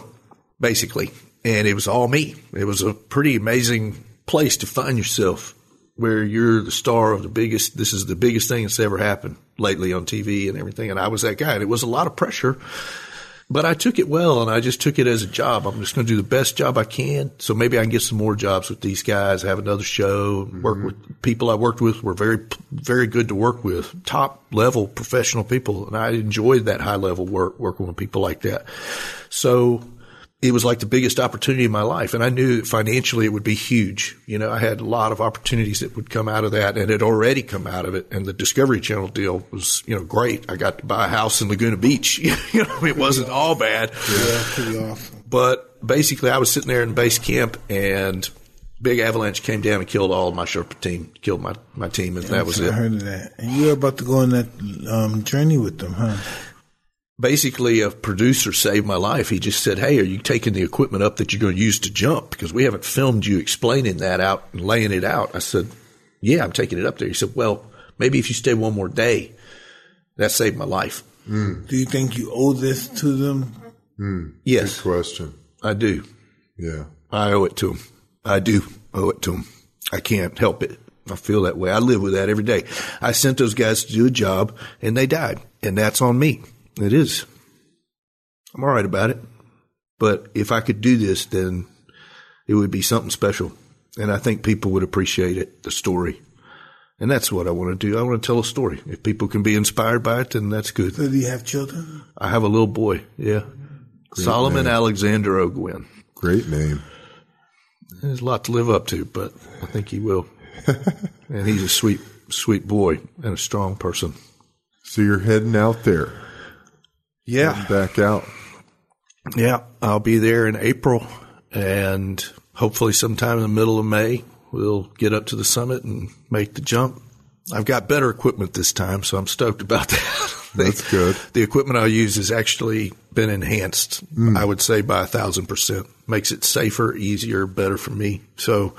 basically. And it was all me. It was a pretty amazing place to find yourself where you're the star of the biggest, this is the biggest thing that's ever happened lately on TV and everything. And I was that guy. And it was a lot of pressure, but I took it well and I just took it as a job. I'm just going to do the best job I can. So maybe I can get some more jobs with these guys, have another show, work with mm-hmm. people I worked with were very, very good to work with, top level professional people. And I enjoyed that high level work, working with people like that. So it was like the biggest opportunity in my life. And I knew financially it would be huge. You know, I had a lot of opportunities that would come out of that and it had already come out of it. And the Discovery Channel deal was, you know, great. I got to buy a house in Laguna Beach. you know, it wasn't all bad.
Yeah, pretty awesome.
But basically, I was sitting there in base camp, and big avalanche came down and killed all of my Sherpa team, killed my, my team, and that was
I
it.
heard of that. And you were about to go on that um, journey with them, huh?
Basically, a producer saved my life. He just said, "Hey, are you taking the equipment up that you're going to use to jump? Because we haven't filmed you explaining that out and laying it out." I said, "Yeah, I'm taking it up there." He said, "Well, maybe if you stay one more day, that saved my life." Hmm.
Do you think you owe this to them? Hmm.
Yes,
Question.
I do.
Yeah.
I owe it to them. I do owe it to them. I can't help it. I feel that way. I live with that every day. I sent those guys to do a job and they died. And that's on me. It is. I'm all right about it. But if I could do this, then it would be something special. And I think people would appreciate it, the story. And that's what I want to do. I want to tell a story. If people can be inspired by it, then that's good.
So do you have children?
I have a little boy. Yeah. Solomon
name.
Alexander Ogwyn.
Great name.
There's a lot to live up to, but I think he will. and he's a sweet, sweet boy and a strong person.
So you're heading out there,
Yeah.
back out.
Yeah. I'll be there in April and hopefully sometime in the middle of May, we'll get up to the summit and make the jump. I've got better equipment this time, so I'm stoked about that. The-
That's good.
The equipment I use has actually been enhanced, hmm. I would say, by a thousand percent. Makes it safer, easier, better for me. So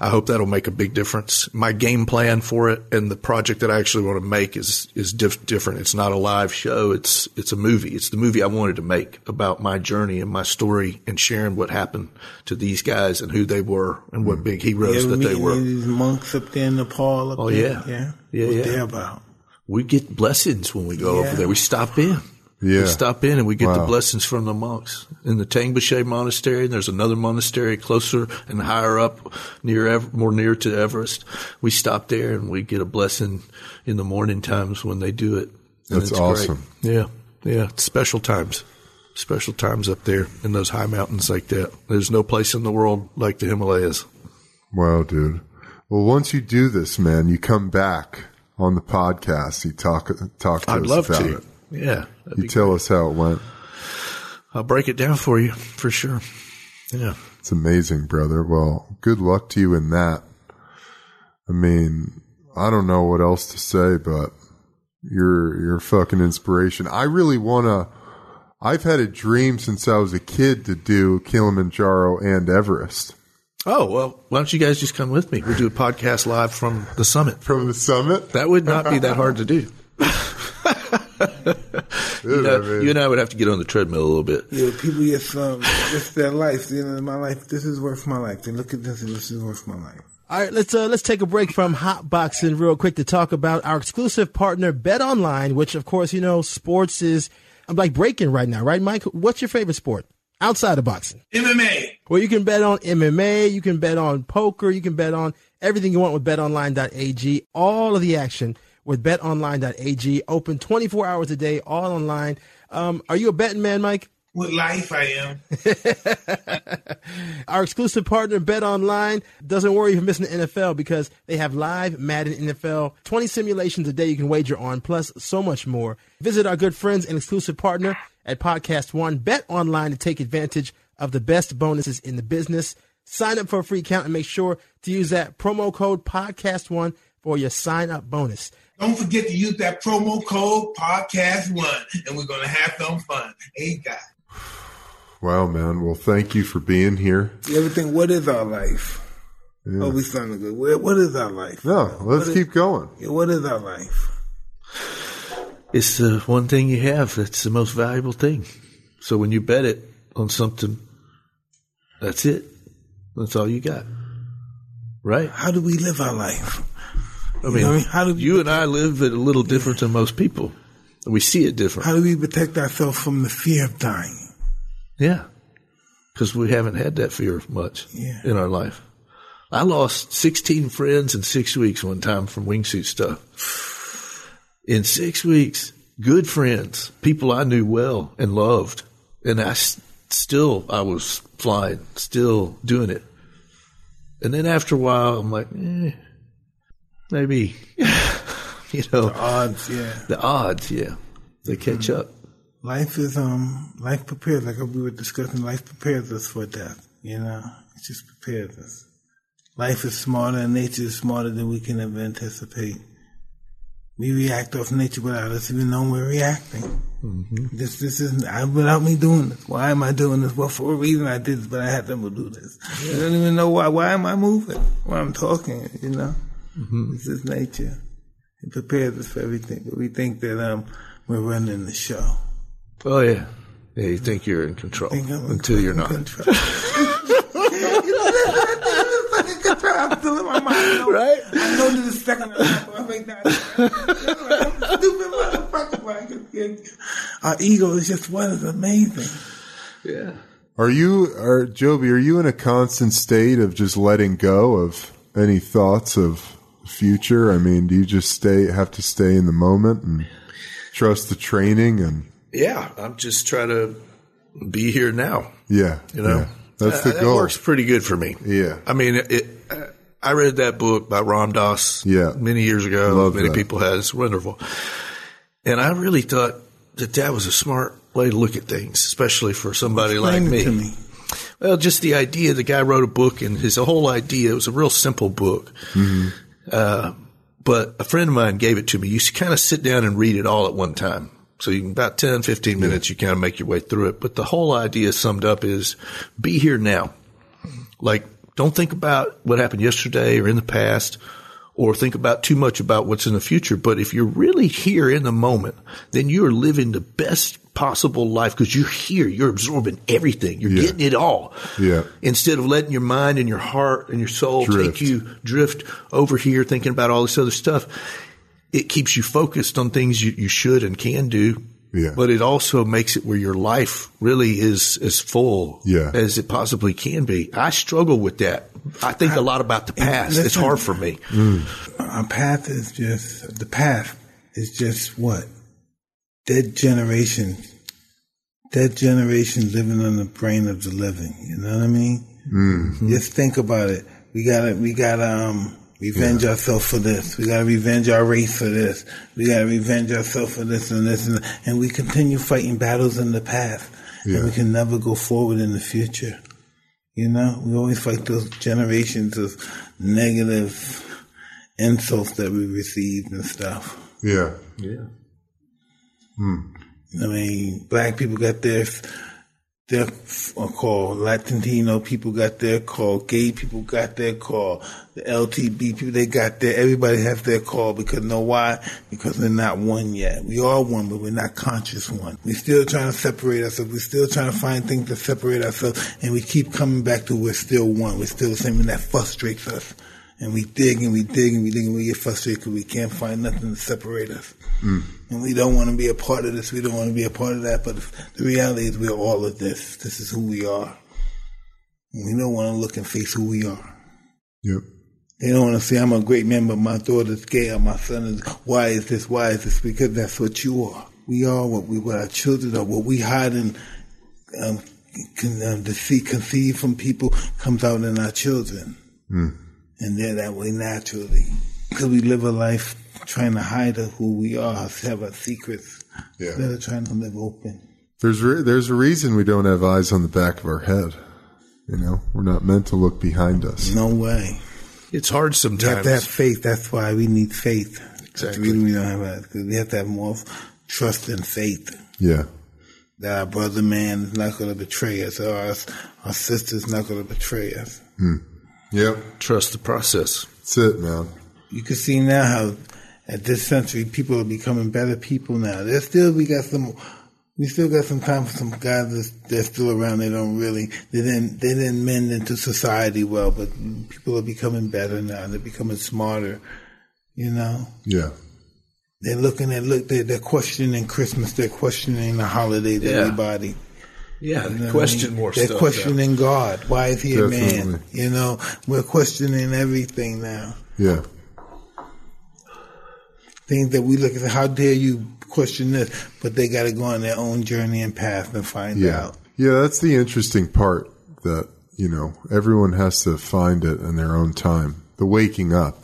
I hope that'll make a big difference. My game plan for it and the project that I actually want to make is is diff- different. It's not a live show. It's it's a movie. It's the movie I wanted to make about my journey and my story and sharing what happened to these guys and who they were and what big heroes
You
that they were.
these monks up there in Nepal? Up
Oh,
there?
yeah.
yeah,
Yeah,
What
yeah.
they about?
we get blessings when we go
Yeah.
over there. We stop in.
Yeah.
We stop in and we get the blessings from the monks in the Tengboche Monastery. And there's another monastery closer and higher up, near more near to Everest. We stop there and we get a blessing in the morning times when they do it. And
That's
it's great.
awesome.
Yeah, yeah, it's special times. Special times up there in those high mountains like that. There's no place in the world like the Himalayas.
Wow, dude. Well, once you do this, man, you come back on the podcast. You talk talk to
I'd
us
love
about
to.
it.
Yeah,
You tell us how it went.
I'll break it down for you for sure. Yeah.
It's amazing, brother. Well, good luck to you in that. I mean, I don't know what else to say, but you're you're fucking inspiration. I really wanna. I've had a dream since I was a kid to do Kilimanjaro and Everest
Oh, well, why don't you guys just come with me? We'll do a podcast live from the summit.
from the summit.
That would not be that hard to do. You, know, you and I would have to get on the treadmill a little bit.
Yeah, people get um, this their life. You know, my life. This is worth my life. They look at this and this is worth my life.
All right, let's uh, let's take a break from hot boxing real quick to talk about our exclusive partner, BetOnline, which of course you know sports is I'm like breaking right now, right, Mike? What's your favorite sport outside of boxing?
MMA.
Well, you can bet on MMA, you can bet on poker, you can bet on everything you want with BetOnline.ag. All of the action with BetOnline.ag, open 24 hours a day, all online. Um, are you a betting man, Mike?
with life I am.
Our exclusive partner, BetOnline, doesn't worry if you're missing the NFL because they have live Madden NFL, 20 simulations a day you can wager on, plus so much more. Visit our good friends and exclusive partner at Podcast One, BetOnline to take advantage of the best bonuses in the business. Sign up for a free account and make sure to use that promo code PodcastOne for your sign up bonus.
Don't forget to use that promo code PodcastOne, and we're gonna have some fun. Hey guys.
Wow, man. Well, thank you for being here.
Everything. what is our life? Oh, we sounding good. What, what is our life?
No, let's
What
keep going.
What is our life?
It's the one thing you have that's the most valuable thing. So when you bet it on something, that's it. That's all you got. Right?
How do we live our life?
I
You
mean,
know I mean? How do we
you and I live it a little different than most people. We see it different.
How do we protect ourselves from the fear of dying?
Yeah. Because we haven't had that fear much
Yeah.
in our life. I lost 16 friends in six weeks one time from wingsuit stuff. In six weeks, good friends, people I knew well and loved. And I s- still, I was flying, still doing it. And then after a while, I'm like, eh, maybe, you know, the
Odds, yeah.
the odds, yeah, they catch up.
Life is um life prepares like we were discussing. Life prepares us for death. You know, it just prepares us. Life is smarter, and nature is smarter than we can ever anticipate. We react off nature without us even knowing we're reacting. This this isn't I, without me doing this. Why am I doing this? Well, for a reason I did this, but I had them to do this. I don't even know why. Why am I moving? Why I'm talking? You know, this is nature. It prepares us for everything, but we think that um we're running the show.
Oh, yeah. Yeah, you think you're in control
think I'm in
until you're not.
control. I'm still in my mind.
Right?
I know this is second. I make that. Stupid motherfucker. Our ego is just what is amazing.
Yeah.
Are you, are Joby, are you in a constant state of just letting go of any thoughts of the future? I mean, do you just stay, have to stay in the moment and trust the training and
Yeah, I'm just trying to be here now.
yeah,
You know,
yeah. that's
Uh,
the goal.
That works pretty good for me.
Yeah.
I mean, it, it, uh, I read that book by Ram Dass.
Yeah.
many years ago.
Love
many
that.
people had. It's wonderful, and I really thought that that was a smart way to look at things, especially for somebody like me.
it to me.
Well, just the idea. The guy wrote a book, and his whole idea it was a real simple book. Uh, but a friend of mine gave it to me. You kind of sit down and read it all at one time. So you can, about 10, 15 minutes, you kind of make your way through it. But the whole idea summed up is be here now. Like, don't think about what happened yesterday or in the past or think about too much about what's in the future. But if you're really here in the moment, then you're living the best possible life because you're here. You're absorbing everything. You're
Yeah.
getting it all.
Yeah.
Instead of letting your mind and your heart and your soul
Drift.
take you drift over here thinking about all this other stuff, it keeps you focused on things you, you should and can do.
Yeah.
But it also makes it where your life really is as full
Yeah.
as it possibly can be. I struggle with that. I think a lot about the past. it's hard for me.
Our path is just the path is just what dead generation, dead generation living on the brain of the living. You know what I mean? Mm-hmm. Just think about it. We gotta, we gotta um, revenge ourselves for this. We gotta revenge our race for this. We gotta revenge ourselves for this and this and that. and we continue fighting battles in the past,
Yeah.
and we can never go forward in the future. You know, we always fight those generations of negative insults that we received and stuff.
Yeah.
Yeah.
I mean, black people got their their call, Latino people got their call, gay people got their call, the LTB people they got their. Everybody has their call because know why? Because they're not one yet. We are one, but we're not conscious one. We're still trying to separate ourselves. We're still trying to find things to separate ourselves, and we keep coming back to we're still one. We're still the same, and that frustrates us. And we dig and we dig and we dig and we get frustrated because we can't find nothing to separate us. Mm. And we don't want to be a part of this. We don't want to be a part of that. But the reality is we're all of this. This is who we are. And we don't want to look and face who we are.
Yep.
They don't want to say I'm a great man, but my daughter's gay or my son is. Why is this? Why is this? Because that's what you are. We are what we, what our children are. What we hide in um, con, um, deceit conceived from people comes out in our children, and they're that way naturally because we live a life trying to hide who we are, have our secrets,
Yeah.
instead of trying to live open.
There's re- there's a reason we don't have eyes on the back of our head. You know, we're not meant to look behind us.
No way.
It's hard
We have
sometimes.
to have faith. That's why we need faith.
Exactly.
We, we don't have that because we have to have more trust and faith
Yeah,
that our brother man is not going to betray us, or our, our sister's not going to betray us. Hmm.
yep.
Trust the process.
That's it, man.
You can see now how at this century people are becoming better people now. There's still we got some we still got some time for some guys that's, that's still around. They don't really they didn't they didn't mend into society well, but people are becoming better now. They're becoming smarter. You know,
Yeah,
they're looking at look they're, they're questioning Christmas. They're questioning the holidays.
Yeah.
Everybody.
Yeah,
You know what I
question
mean?
more
They're
stuff.
questioning God. Why is he a man? You know, we're questioning everything now.
yeah,
things that we look at. How dare you question this? But they got to go on their own journey and path and find
yeah,
out.
yeah. That's the interesting part. That you know, everyone has to find it in their own time. The waking up,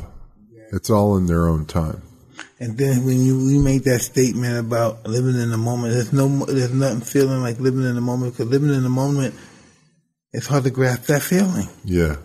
it's all in their own time.
And then when you we make that statement about living in the moment, there's no, there's nothing feeling like living in the moment because living in the moment, it's hard to grasp that feeling.
Yeah,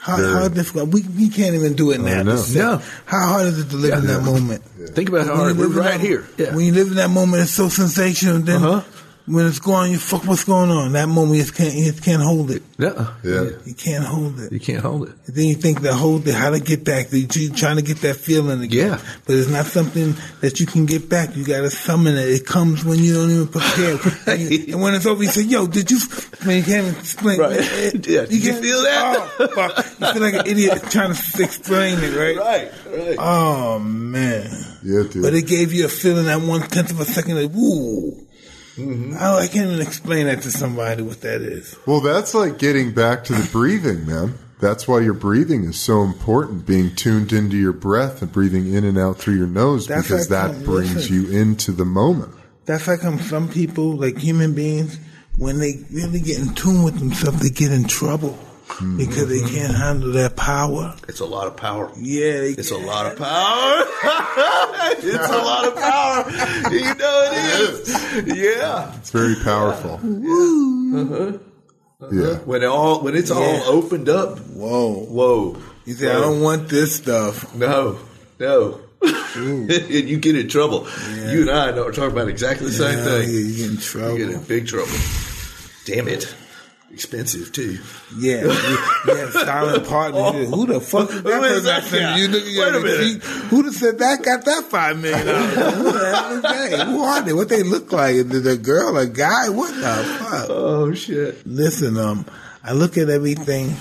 How,
Very.
how difficult? We we can't even do it now.
know.
No.
How hard is it to live in that moment?
Think about how
When
hard we're
live
right
that-
here. Yeah.
When you live in that moment, it's so sensational. Then
Uh-huh.
When it's gone, you fuck. What's going on? That moment, you just can't, you just can't hold it.
yeah.
yeah,
You can't hold it.
You can't hold it.
And then you think that whole thing, how to get back, you you trying to get that feeling again.
Yeah.
But it's not something that you can get back. You got to summon it. It comes when you don't even prepare. and, you- and when it's over, you say, yo, did you, man, you can't even explain.
Right.
Eh,
Yeah. You
can't-
feel that?
Oh, fuck. You feel like an idiot trying to explain it, right?
Right, right.
Oh, man.
yeah, dude.
But it gave you a feeling that one tenth of a second, like, woo.
Mm-hmm.
I, I can't even explain that to somebody what that is.
Well, that's like getting back to the breathing, man. That's why your breathing is so important, being tuned into your breath and breathing in and out through your nose
That's
because
like,
that brings
listen.
you into the moment.
That's like um, some people, like human beings, when they really get in tune with themselves, they get in trouble Mm-hmm. because they can't handle that power.
It's a lot of power.
Yeah, they,
It's a lot of power. it's a lot of power. You know it is. Yeah.
It's very powerful. Woo. Uh-huh. Uh-huh. Yeah.
When it all when it's
Yeah.
all opened up.
Whoa.
Whoa.
You say, I don't want this stuff.
No. No. and you get in trouble. You and I know are talking about exactly the same
Yeah,
thing.
yeah, you get in trouble.
You get in big trouble. Damn it. Expensive too.
Yeah, you, you have silent partners. Who the fuck is that
Who is that guy?
You look
Wait a minute.
Who the said that got that five million? Who the hell is they? Who are they? What they look like? Is it a girl, a guy? What the fuck?
Oh shit.
Listen, um, I look at everything.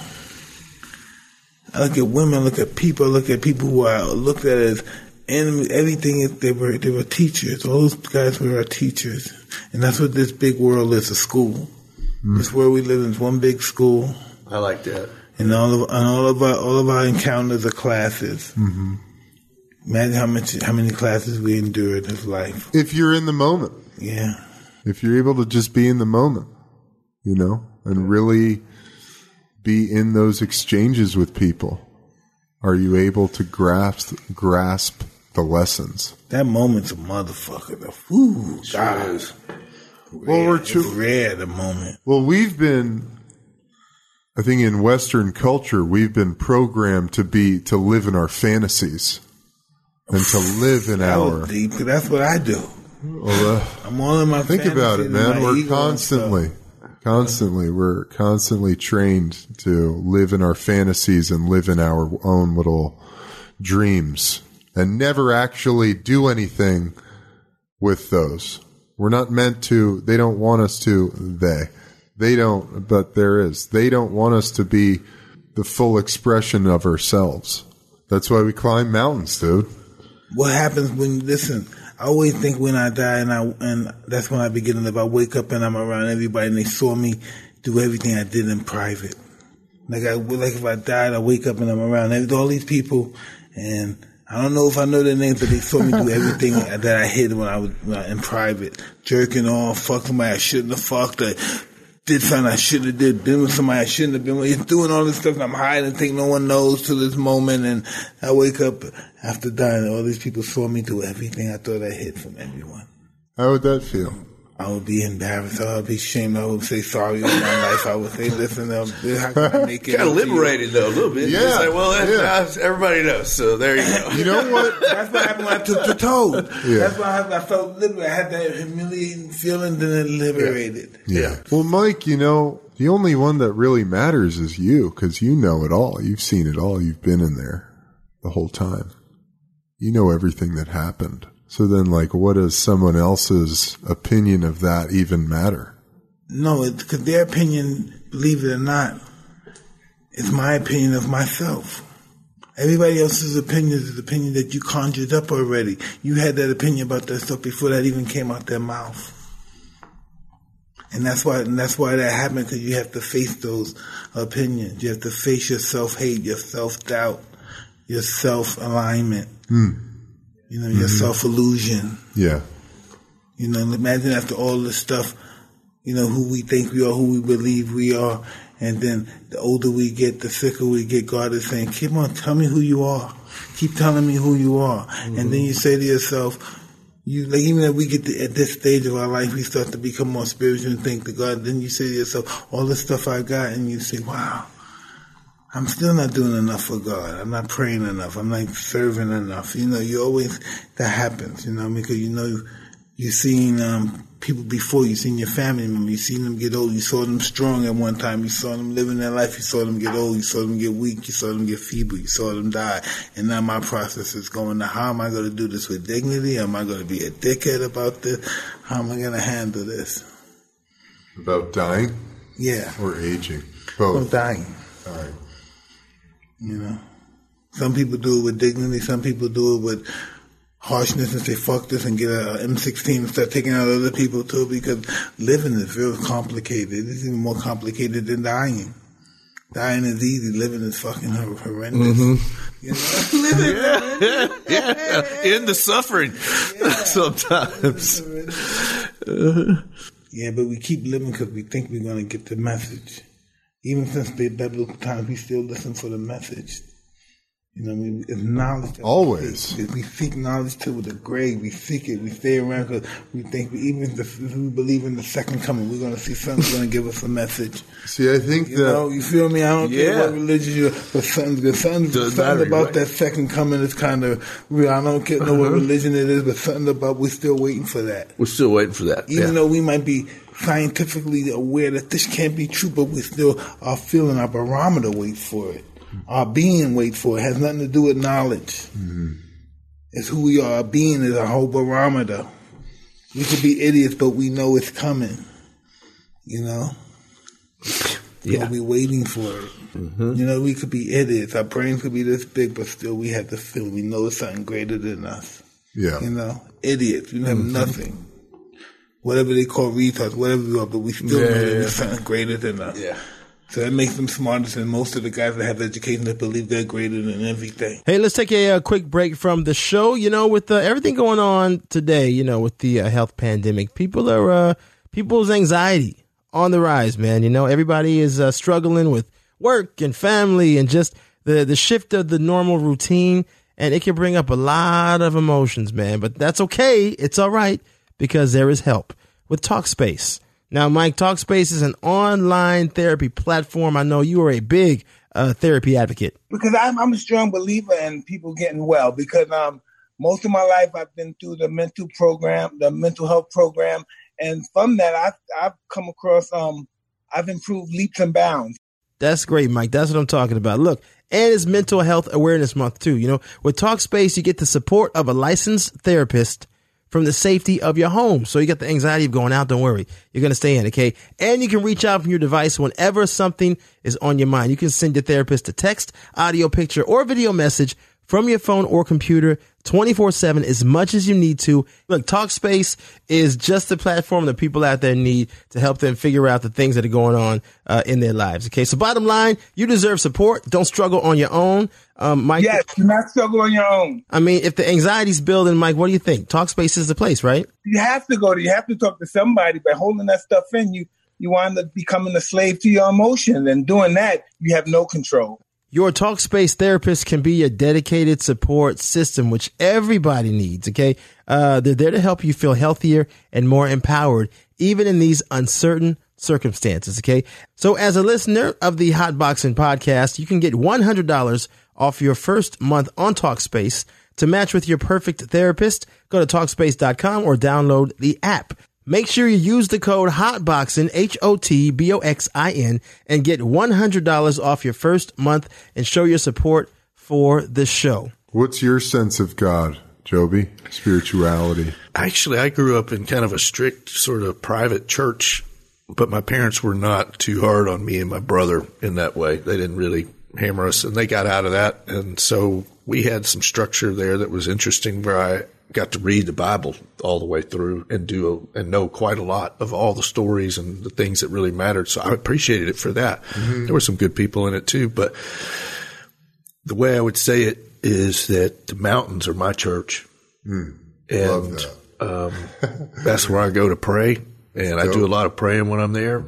I look at women, look at people, look at people who are looked at as enemies. Everything they were they were teachers. All those guys were our teachers, and that's what this big world is—a school. It's where we live in it's one big school,
I like that.
and all of and all of our all of our encounters are classes. Mm-hmm. Imagine how much how many classes we endured in life.
If you're in the moment,
Yeah.
if you're able to just be in the moment, you know, and really be in those exchanges with people, are you able to grasp grasp the lessons?
That moment's a motherfucker. The whoo, God.
Well, we're too,
rare the moment.
well, we've been, I think, in Western culture, we've been programmed to be to live in our fantasies and to live in our.
deep. That's what I do.
Well, uh,
I'm all in my.
Think about it, man. We're constantly, constantly, we're constantly trained to live in our fantasies and live in our own little dreams and never actually do anything with those. We're not meant to, they don't want us to, they, they don't, but there is, they don't want us to be the full expression of ourselves. That's why we climb mountains, dude.
What happens when listen? I always think when I die and I and that's when I begin to live. I wake up and I'm around everybody and they saw me do everything I did in private. Like I like if I died, I wake up and I'm around all these people and. I don't know if I know their names, but they saw me do everything that I hid when I was when I- in private, jerking off, fucking somebody I shouldn't have fucked, uh, did something I shouldn't have did, been with somebody I shouldn't have been with, doing all this stuff and I'm hiding and think no one knows to this moment and I wake up after dying and all these people saw me do everything I thought I hid from everyone.
How would that feel?
I would be embarrassed. I would be ashamed. I would say sorry in my life. I would say, listen, um, how can I make it?
Kind of
up to you?
liberated though, a little bit.
Yeah,
It's like, well, that,
yeah.
now everybody knows. So there you go.
You know what?
That's what happened when I took the toad.
Yeah.
That's why happened. I felt liberated. I had that humiliating feeling, then it liberated.
Yeah. Well, Mike, you know, the only one that really matters is you because you know it all. You've seen it all. You've been in there the whole time. You know everything that happened. So then, like, what does someone else's opinion of that even matter?
No, because their opinion, believe it or not, is my opinion of myself. Everybody else's opinion is the opinion that you conjured up already. You had that opinion about that stuff before that even came out their mouth. And that's why, and that's why that happened because you have to face those opinions. You have to face your self hate, your self doubt, your self alignment. Hmm. You know, your mm-hmm. self illusion.
Yeah.
You know, imagine after all this stuff, you know, who we think we are, who we believe we are, and then the older we get, the sicker we get, God is saying, keep on, tell me who you are. Keep telling me who you are. And then mm-hmm. you say to yourself, you like even if we get to, at this stage of our life, we start to become more spiritual and think to God. Then you say to yourself, all the stuff I got, and you say, wow, I'm still not doing enough for God. I'm not praying enough. I'm not serving enough. You know, you always that happens. You know, because you know you've seen um, people before. You've seen your family members. You've seen them get old. You saw them strong at one time. You saw them living their life. You saw them get old. You saw them get weak. You saw them get feeble. You saw them die. And now my process is going to how am I going to do this with dignity? Am I going to be a dickhead about this? How am I going to handle this?
About dying
Yeah,
or aging?
I'm dying.
Dying.
You know, some people do it with dignity. Some people do it with harshness and say "fuck this" and get a M16 and start taking out other people too. Because living is very complicated. It's even more complicated than dying. Dying is easy. Living is fucking hor- horrendous. Mm-hmm. You know, living
yeah, in the suffering sometimes.
Yeah, but we keep living because we think we're going to get the message. Even since the biblical times, we still listen for the message. You know, we, it's knowledge. that we
Always.
seek. We seek knowledge to the grave. We seek it. We stay around because we think we, even if, the, if we believe in the second coming, we're going to see something's going to give us a message.
See, I think
You
that
know, you feel me? I don't care
Yeah.
what religion you're, but something's good. Something,
Doesn't
something about
right.
that second coming is kind of real. I don't care, know what uh-huh. religion it is, but something about we're still waiting for that.
We're still waiting for that.
Even
yeah.
though we might be scientifically aware that this can't be true, but we still are feeling, our barometer wait for it. Our being wait for it. it has nothing to do with knowledge. Mm-hmm. It's who we are. Our being is our whole barometer. We could be idiots, but we know it's coming. You know?
Yeah.
We'll be waiting for it. Mm-hmm. You know, we could be idiots. Our brains could be this big, but still we have the feeling. We know it's something greater than us.
yeah.
You know, idiots. We have mm-hmm. nothing. Whatever they call retards, whatever we are, but we still know
Yeah,
that
yeah.
we're something greater than us.
Yeah.
So that makes them smarter than most of the guys that have education that believe they're greater than everything.
Hey, let's take a, uh quick break from the show. You know, with uh, everything going on today, you know, with the uh, health pandemic, people are uh, people's anxiety on the rise, man. You know, everybody is uh, struggling with work and family and just the the shift of the normal routine, and it can bring up a lot of emotions, man. But that's okay. It's all right because there is help with Talkspace. Now, Mike, Talkspace is an online therapy platform. I know you are a big uh, therapy advocate.
because I'm, I'm a strong believer in people getting well because um most of my life I've been through the mental program, the mental health program, and from that I've I've come across um I've improved leaps and bounds.
That's great, Mike. That's what I'm talking about. Look, and it's Mental Health Awareness Month too. You know, with Talkspace, you get the support of a licensed therapist from the safety of your home. So you got the anxiety of going out. Don't worry. You're going to stay in. Okay. And you can reach out from your device whenever something is on your mind. You can send your therapist a text, audio, picture, or video message from your phone or computer 24 7 as much as you need to. Look, Talkspace is just the platform that people out there need to help them figure out the things that are going on uh, in their lives. Okay. So bottom line, you deserve support. Don't struggle on your own. Um, Mike,
Yes, do not struggle on your own.
I mean, if the anxiety's building, Mike, what do you think? Talkspace is the place, right?
You have to go to you have to talk to somebody, by holding that stuff in you you wind up becoming a slave to your emotion. And doing that, you have no control.
Your Talkspace therapist can be a dedicated support system, which everybody needs. Okay. Uh, they're there to help you feel healthier and more empowered, even in these uncertain circumstances. Okay. So as a listener of the Hotboxing podcast, you can get $100 off your first month on Talkspace. To match with your perfect therapist, go to Talkspace.com or download the app. Make sure you use the code HOTBOXIN, H-O-T-B-O-X-I-N, and get $100 off your first month and show your support for the show.
What's your sense of God, Joby? Spirituality.
Actually, I grew up in kind of a strict sort of private church, but my parents were not too hard on me and my brother in that way. They didn't really hammer us and they got out of that. And so we had some structure there that was interesting where I got to read the Bible all the way through and do a, and know quite a lot of all the stories and the things that really mattered. So I appreciated it for that.
Mm-hmm.
There were some good people in it too, but the way I would say it is that the mountains are my church,
Love
and
that.
um, that's where I go to pray. And I do a lot of praying when I'm there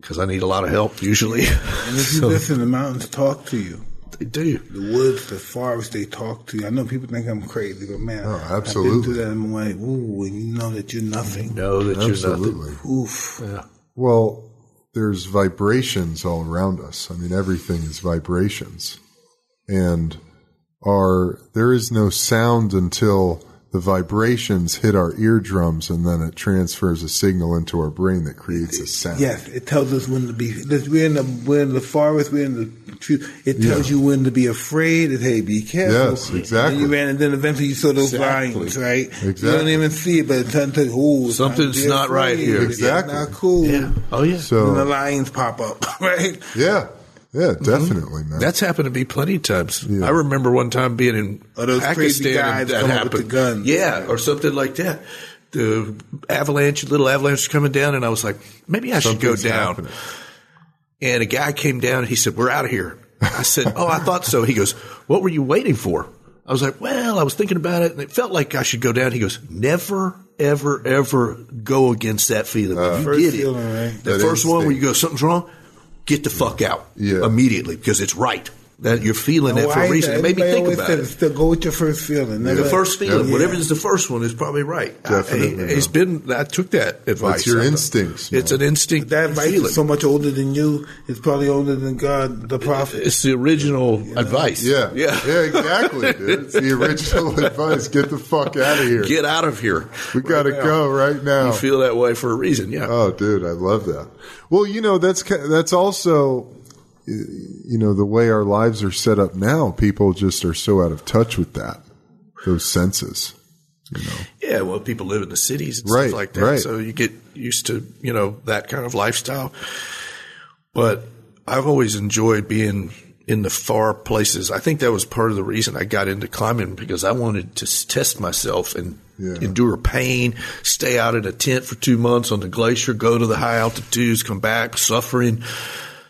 because I need a lot of help usually.
And if you
So-
listen, the mountains talk to you.
They do.
The woods, the forest, they talk to you. I know people think I'm crazy, but man,
Oh,
I've been
absolutely.
through that. I'm like, ooh, and you know that you're nothing.
Know that you're nothing.
Absolutely.
Oof.
Well, there's vibrations all around us. I mean, everything is vibrations. And our there is no sound until the vibrations hit our eardrums and then it transfers a signal into our brain that creates a sound.
Yes, it tells us when to be. this- We're in the we're in the forest. We're in the tree. It tells you when to be afraid. It hey, be careful.
Yes, exactly.
And you ran, and then eventually you saw those
Exactly.
lines, right? You
Exactly.
don't even see it, but it tells you, "Ooh, it's
Something's not right
afraid.
here."
It's
Exactly.
not cool."
Yeah. Oh yeah.
And the
So
lions pop up, right?
yeah, yeah, mm-hmm. definitely, man.
That's happened to me plenty of times. I remember one time being in
Or those crazy
Pakistan
guys
and that
come up with
happened.
the guns.
Yeah, or something like that. The avalanche, little avalanche was coming down, and I was like, maybe I should go down.
happening.
And a guy came down and he said, We're out of here. I said, Oh, I thought so. He goes, What were you waiting for? I was like, Well, I was thinking about it and it felt like I should go down. He goes, Never, ever, ever go against that feeling. When you
First
get it.
feeling, right?
The
That
first one where you go, Something's wrong, get the fuck out
Yeah.
immediately because it's right. That you're feeling that oh,
for
a reason.
Maybe
It made think about
said
it.
Still go with your first feeling.
The first feeling,
Yeah.
whatever is the first one, is probably right.
Definitely,
I, it's been. I took that advice.
It's your
I-
instincts,
It's an instinct.
That advice
feeling.
is so much older than you. It's probably older than God, the prophet.
It's the original advice.
yeah,
yeah.
yeah, exactly, dude. It's the original advice. Get the fuck out of here.
Get out of here.
we got to
now.
go right now.
You feel that way for a reason. Yeah.
Oh, dude, I love that. Well, you know, that's that's also, you know, the way our lives are set up now. People just are so out of touch with that, those senses. You know?
Yeah, well, people live in the cities and
Right,
stuff like that,
right.
so you get used to you know that kind of lifestyle. But I've always enjoyed being in the far places. I think that was part of the reason I got into climbing because I wanted to test myself and
Yeah.
endure pain, stay out in a tent for two months on the glacier, go to the high altitudes, come back suffering,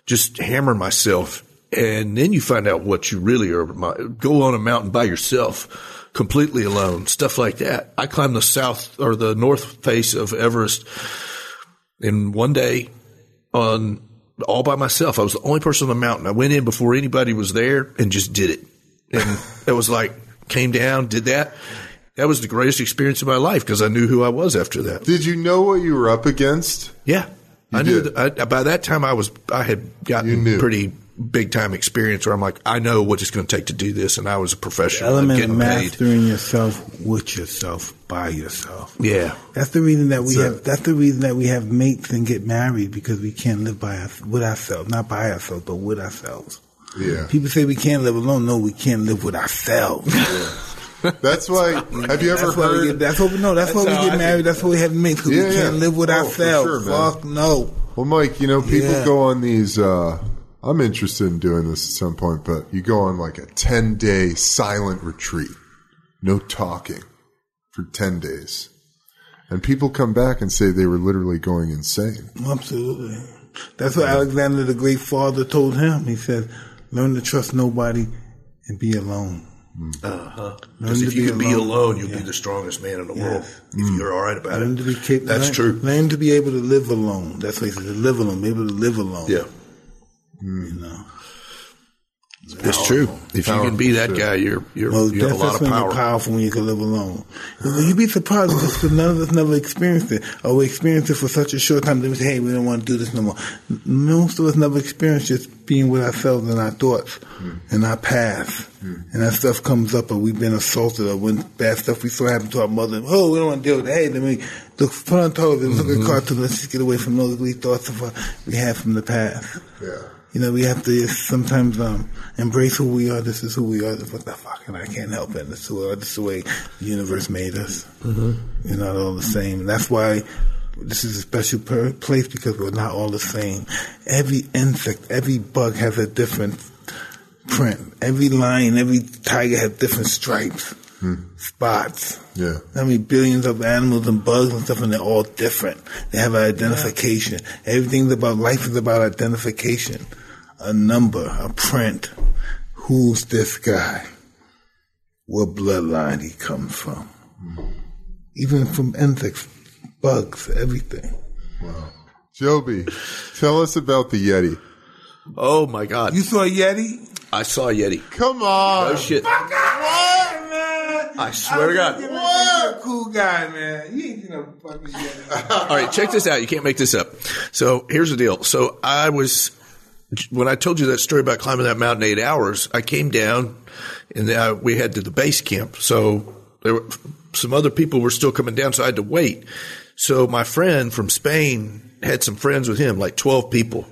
just hammer myself. And then you find out what you really are. Go on a mountain by yourself, completely alone, stuff like that. I climbed the south or the north face of Everest in one day on all by myself. I was the only person on the mountain. I went in before anybody was there and just did it. And it was like, came down, did that. That was the greatest experience of my life because I knew who I was after that.
Did you know what you were up against?
Yeah.
You
I knew that I, by that time I was, I had gotten pretty big time experience where I'm like, I know what it's going to take to do this. And I was a professional. I'm
element of
getting paid.
mastering yourself with yourself by yourself.
Yeah.
That's the reason that we
That's
have. That's the reason that we have mates and get married because we can't live by us, with ourselves, not by ourselves, but with ourselves.
Yeah.
People say we can't live alone. No, we can't live with ourselves.
That's why. Have you ever
that's why
heard?
get. That's what we know. That's, why we get
I
married. That's why we have mates. Because
Yeah,
we can't
yeah.
live with
Oh, for
ourselves.
sure, man.
Fuck no.
Well, Mike, you know, people
Yeah.
go on these. Uh, I'm interested in doing this at some point, but you go on like a 10 day silent retreat, no talking for 10 days. And people come back and say they were literally going insane.
Absolutely. That's what Alexander the Great Father told him. He said, "Learn to trust nobody and be alone." Mm. Uh-huh.
Because
to
if you can be
alone.
you'll be the strongest man in the world. If mm. you're all right about
Learn to
it.
be capable.
That's
learn,
true.
Learn to be able to live alone. That's what he said. To live alone. Be able to live alone.
Yeah.
You know.
It's true. If you can be that
Powerful
guy, you're you're
Well,
you have a lot of power.
powerful when you can live alone. You'd be surprised because none of us never experienced it, or we experienced it for such a short time. Then we say, "Hey, we don't want to do this no more." Most of us never experienced just being with ourselves and our thoughts and our past, and that stuff comes up, or we've been assaulted, or when bad stuff we saw happen to our mother. Oh, we don't want to deal with it. Hey, then we look put on television, look at mm-hmm. cartoons. Let's just get away from those ugly thoughts of what we have from the past.
Yeah.
You know, we have to sometimes um, embrace who we are. This is who we are. What the fuck? And I can't help it. This is, who, this is the way the universe made us. Mm-hmm. We're not all the same. And that's why this is a special per- place because we're not all the same. Every insect, every bug has a different print. Every lion, every tiger has different stripes, spots.
Yeah.
I mean, billions of animals and bugs and stuff, and they're all different. They have an identification. Everything's about life is about identification, a number, a print. Who's this guy? What bloodline he comes from? Even from insects, bugs, everything. Wow.
Joby, tell us about the Yeti.
Oh my God!
You saw a Yeti?
I saw a Yeti.
Come on.
Oh shit!
What, man?
I swear to God.
You're a cool guy, man. You ain't seen no fucking Yeti.
All right, check this out. You can't make this up. So here's the deal. So I was when I told you that story about climbing that mountain eight hours. I came down and uh, we had to the base camp. So there were some other people were still coming down, so I had to wait. So my friend from Spain had some friends with him, like twelve people,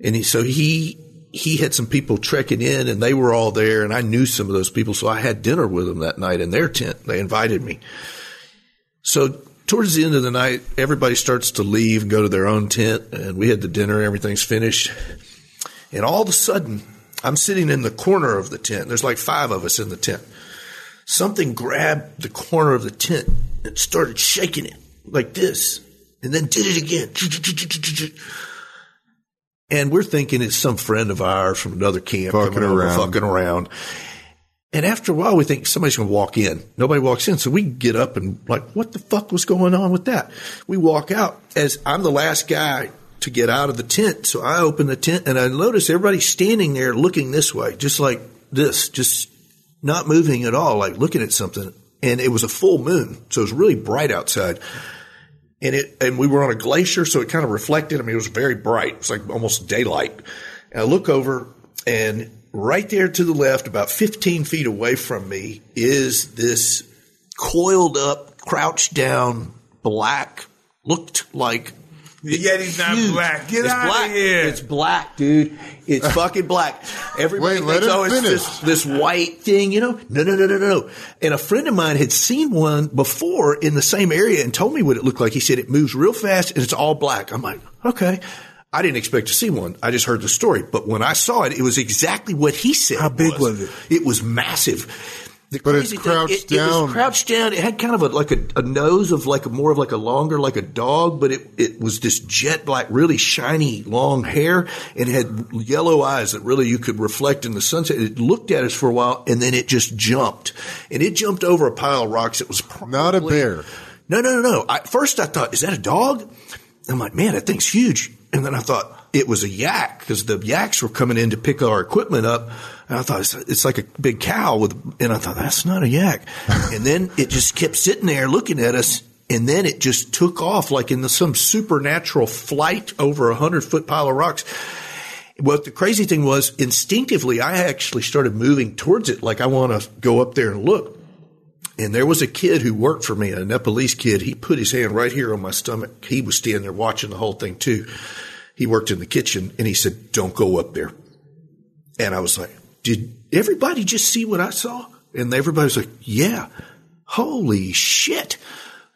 and he, so he he had some people trekking in, and they were all there, and I knew some of those people, so I had dinner with them that night in their tent. They invited me. So towards the end of the night, everybody starts to leave and go to their own tent, and we had the dinner, everything's finished. And all of a sudden, I'm sitting in the corner of the tent. There's like five of us in the tent. Something grabbed the corner of the tent and started shaking it like this, and then did it again. And we're thinking it's some friend of ours from another camp
Fucking around.
fucking around. And after a while, we think somebody's going to walk in. Nobody walks in. So we get up and like, what the fuck was going on with that? We walk out as I'm the last guy to get out of the tent. So I open the tent and I notice everybody standing there looking this way, just like this, just not moving at all, like looking at something. And it was a full moon. So it was really bright outside. And it, and we were on a glacier, so it kind of reflected. I mean, it was very bright. It was like almost daylight. And I look over and right there to the left, about 15 feet away from me is this coiled up, crouched down, black, looked like
The Yeti's not
huge.
black. Get
it's
out
black.
of here.
It's black, dude. It's fucking black. Everybody
Wait, let
thinks,
him
oh, it's
finish.
this, this white thing, you know? No, no, no, no, no. And a friend of mine had seen one before in the same area and told me what it looked like. He said it moves real fast and it's all black. I'm like, okay. I didn't expect to see one. I just heard the story. But when I saw it, it was exactly what he said.
How big was it?
It was massive. The
But it's
crazy thing,
crouched
it, It
down.
was crouched down. It had kind of a, like a, a nose of like a more of like a longer, like a dog, but it, it was this jet black, really shiny, long hair and it had yellow eyes that really you could reflect in the sunset. It looked at us for a while and then it just jumped and it jumped over a pile of rocks. It was probably,
Not a bear.
no, no, no, no. I, first I thought, is that a dog? I'm like, man, that thing's huge. And then I thought it was a yak because the yaks were coming in to pick our equipment up. And I thought it's, it's like a big cow with, and I thought that's not a yak. and then it just kept sitting there looking at us. And then it just took off like in the, some supernatural flight over a hundred foot pile of rocks. What the crazy thing was, instinctively, I actually started moving towards it. Like I want to go up there and look. And there was a kid who worked for me, a Nepalese kid. He put his hand right here on my stomach. He was standing there watching the whole thing too. He worked in the kitchen and he said, don't go up there. And I was like, did everybody just see what I saw? And everybody was like, yeah. Holy shit.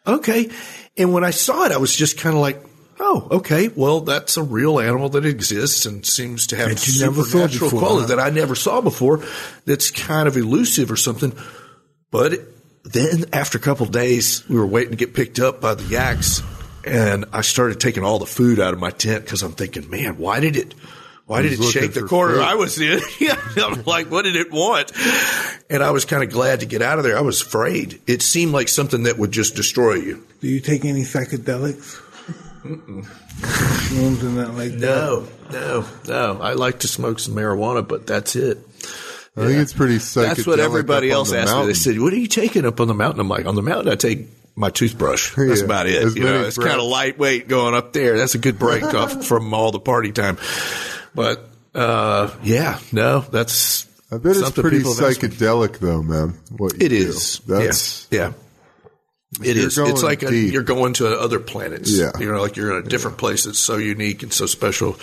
Okay. And when I saw it, I was just kind of like, oh, okay. Well, that's a real animal that exists and seems to have
That never
supernatural
before,
quality
huh?
that I never saw before. That's kind of elusive or something. But then after a couple of days, we were waiting to get picked up by the yaks, and I started taking all the food out of my tent because I'm thinking, man, why did it? why did it shake the corner
food.
I was in? yeah, I'm like, what did it want? And I was kind of glad to get out of there. I was afraid. It seemed like something that would just destroy you.
Do you take any psychedelics? Shrooms and that like that?
No, no, no. I like to smoke some marijuana, but that's it.
I think it's pretty psychedelic.
That's what everybody else
the
asked me. They said, "What are you taking up on the mountain?" I'm like, "On the mountain, I take my toothbrush. That's
Yeah.
about it. You know, it's kind of lightweight going up there. That's a good break off from all the party time." But uh, yeah, no, that's
I bet it's pretty
people have asked me.
psychedelic, though, man. What
It
do.
is.
That's
yeah. yeah. It is. It's like a, you're going to other planets.
Yeah.
You know, like you're in a different place that's so unique and so special.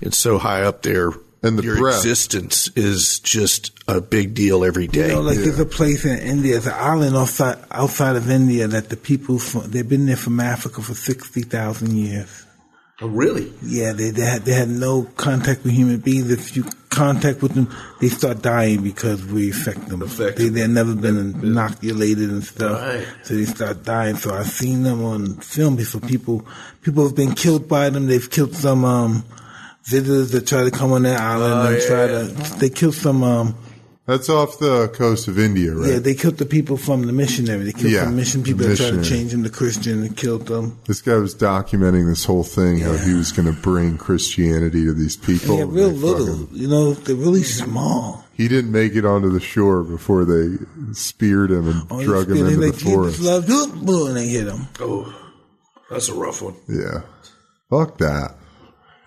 and so high up there.
And the
your
breath.
existence is just a big deal every day.
You know, like there's a place in India, it's an island outside outside of India that the people from they've been there from Africa for sixty thousand years.
oh, really?
Yeah, they they had, they had no contact with human beings. If you contact with them, they start dying because we affect them.
Affect
they they've never been inoculated and stuff,
Right.
so they start dying. So I've seen them on film before. People people have been killed by them. They've killed some um, visitors that try to come on that island
Oh,
and
yeah,
try
yeah.
to. They killed some. Um,
that's off the coast of India, right?
Yeah, they killed the people from the missionary. They killed
Yeah,
some mission people that tried to change them to Christian and killed them.
This guy was documenting this whole thing, how he was going to bring Christianity to these people.
Yeah,
and
real little.
fucking-
You know, they're really small.
he didn't make it onto the shore before they speared him and
Oh,
drug him into
like,
the
Jesus
forest.
love you, boom, and they hit him.
Oh, that's a rough one.
Yeah. Fuck that.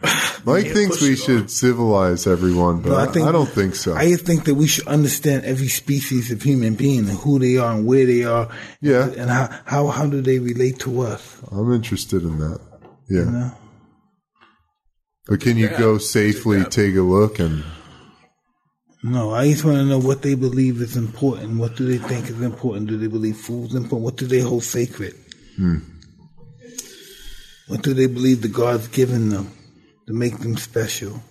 Mike
can't
thinks we
it
should civilize everyone, but
No,
I, I don't think so.
I think that we should understand every species of human being and who they are and where they are.
Yeah.
And how, how, how do they relate to us?
I'm interested in that. Yeah.
You know?
But can you go safely take a look and
No, I just want to know what they believe is important. What do they think is important? Do they believe food's important? What do they hold sacred?
Hmm.
What do they believe the God's given them to make them special?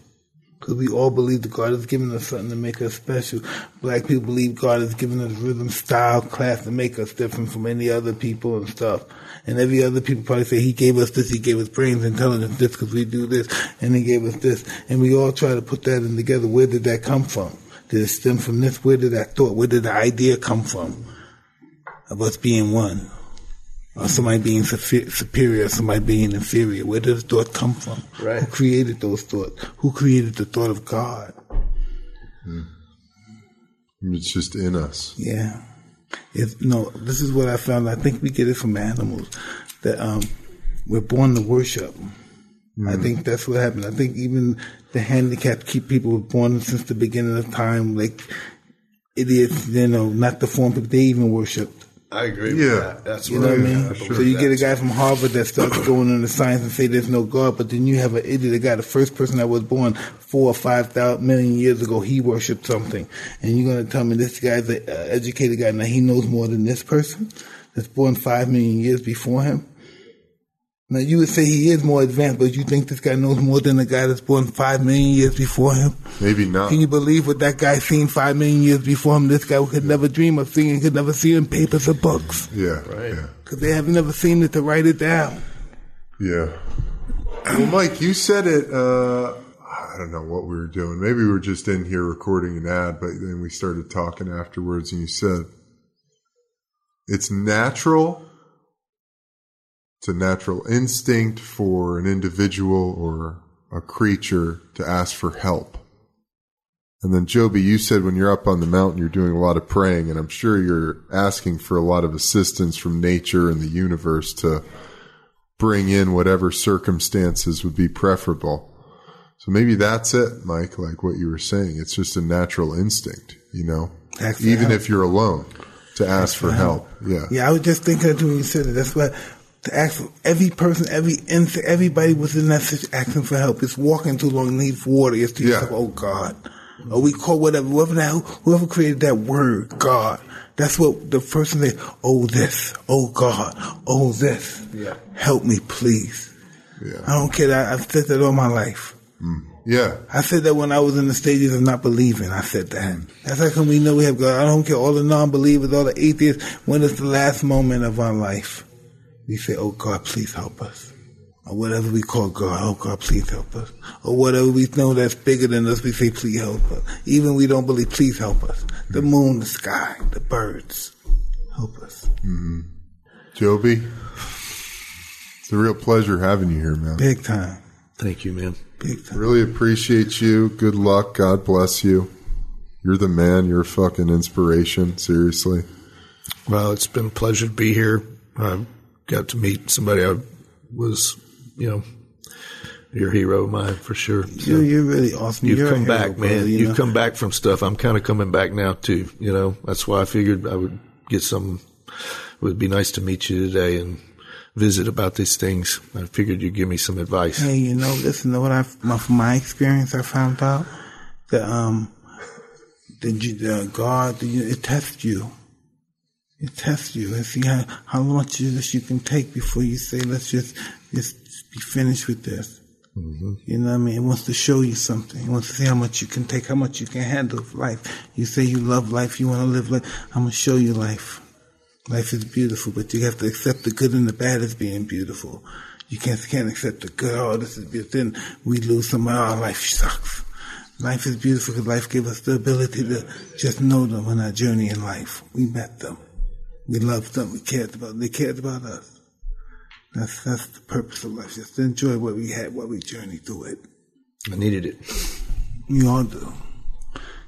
Because we all believe that God has given us something to make us special. Black people believe God has given us rhythm, style, class to make us different from any other people and stuff. And every other people probably say He gave us this, He gave us brains, intelligence, this because we do this, and He gave us this. And we all try to put that in together. Where did that come from? Did it stem from this? Where did that thought? Where did the idea come from of us being one? Or somebody being superior, somebody being inferior. Where does thought come from?
Right.
Who created those thoughts? Who created the thought of God?
it's just in us?
Yeah. It's, no, this is what I found. I think we get it from animals. That um, we're born to worship. I think that's what happened. I think even the handicapped keep people were born since the beginning of time, like idiots, you know, not the form people, they even worshiped.
I agree
Yeah.
with that. That's
You know what I mean?
believe
So you get a guy from Harvard that starts going into science and say there's no God, but then you have an idiot, a guy, the first person that was born four or five thousand million years ago, he worshipped something, and you're going to tell me this guy's an uh, educated guy now he knows more than this person that's born five million years before him. Now you would say he is more advanced, but you think this guy knows more than the guy that's born five million years before him?
Maybe not.
Can you believe what that guy seen five million years before him? This guy could never dream of seeing, could never see in papers or books.
Yeah.
Right.
Yeah.
Because they have never seen it to write it down.
Yeah. Well, Mike, you said it. Uh, I don't know what we were doing. Maybe we were just in here recording an ad, but then we started talking afterwards, and you said it's natural. It's a natural instinct for an individual or a creature to ask for help. And then, Joby, you said when you're up on the mountain, you're doing a lot of praying, and I'm sure you're asking for a lot of assistance from nature and the universe to bring in whatever circumstances would be preferable. So maybe that's it, Mike, like what you were saying. It's just a natural instinct, you know, even
help.
if you're alone to ask for help. Yeah.
Yeah, I was just thinking that when you said. That's why to ask every person, every insect, everybody was in that situation asking for help. It's walking too long, needs water. It's to
Yeah.
yourself, oh God. Or we call whatever, whoever that, whoever created that word, God. That's what the person said, oh this, oh God, oh this.
Yeah.
Help me, please.
Yeah.
I don't care. I, I've said that all my life. Mm.
Yeah.
I said that when I was in the stages of not believing. I said that. That's how come we know we have God. I don't care all the non-believers, all the atheists. When it's the last moment of our life, we say, "Oh God, please help us." or whatever we call God. Oh God, please help us. Or whatever we know that's bigger than us, we say, please help us. Even we don't believe, please help us. The mm. moon, the sky, the birds, help us. Mm-hmm.
Joby, it's a real pleasure having you here, man.
Big time,
Thank you, man.
big time.
Really appreciate you. Good luck. God bless you. You're the man. You're a fucking inspiration. Seriously.
Well, it's been a pleasure to be here. I got to meet somebody I was, you know, your hero of mine for sure. So
You're, you're really awesome.
you've
You're
come
hero,
back, man.
brother, you
you've
know?
come back from stuff. I'm kind of coming back now too. You know, that's why I figured I would get some. It would be nice to meet you today and visit about these things. I figured you'd give me some advice.
Hey, you know, listen to what I, my, from my experience, I found out that, um, the, the God, the, it tests you. It tests you and see how, how much of this you can take before you say, let's just, just be finished with this. Mm-hmm. You know what I mean? It wants to show you something. It wants to see how much you can take, how much you can handle of life. You say you love life, you want to live life. I'm going to show you life. Life is beautiful, but you have to accept the good and the bad as being beautiful. You can't, can't accept the good. Oh, this is beautiful. Then we lose some. Oh, life sucks. Life is beautiful because life gave us the ability to just know them on our journey in life. We met them. We loved them. We cared about them. They cared about us. That's that's the purpose of life. Just to enjoy what we had, what we journeyed through it.
I needed it.
We all do.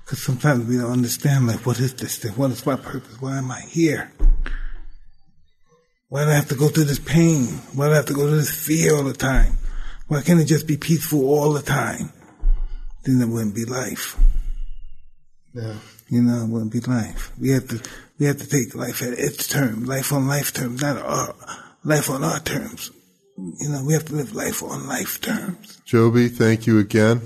Because sometimes we don't understand, like, what is this thing? What is my purpose? Why am I here? Why do I have to go through this pain? Why do I have to go through this fear all the time? Why can't it just be peaceful all the time? Then it wouldn't be life.
Yeah.
You know, it wouldn't be life. We have to, we have to take life at its term, life on life terms, not our, life on our terms. You know, we have to live life on life terms.
Joby, thank you again.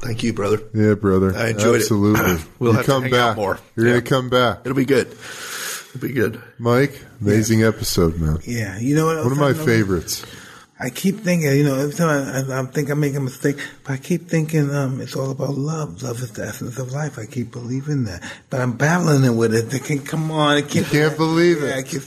Thank you, brother.
Yeah, brother.
I enjoyed it.
Absolutely.
We'll
you
have to
come
hang
back.
out more.
You're
Yeah.
going to come back.
It'll be good. It'll be good.
Mike, amazing episode, man.
Yeah, you know what?
One of my
else I
favorites.
I keep thinking, you know, every time I, I, I think I make a mistake, but I keep thinking um, it's all about love. Love is the essence of life. I keep believing that, but I'm battling it with it. Thinking, come on, I can't,
can't believe it.
yeah, I keep,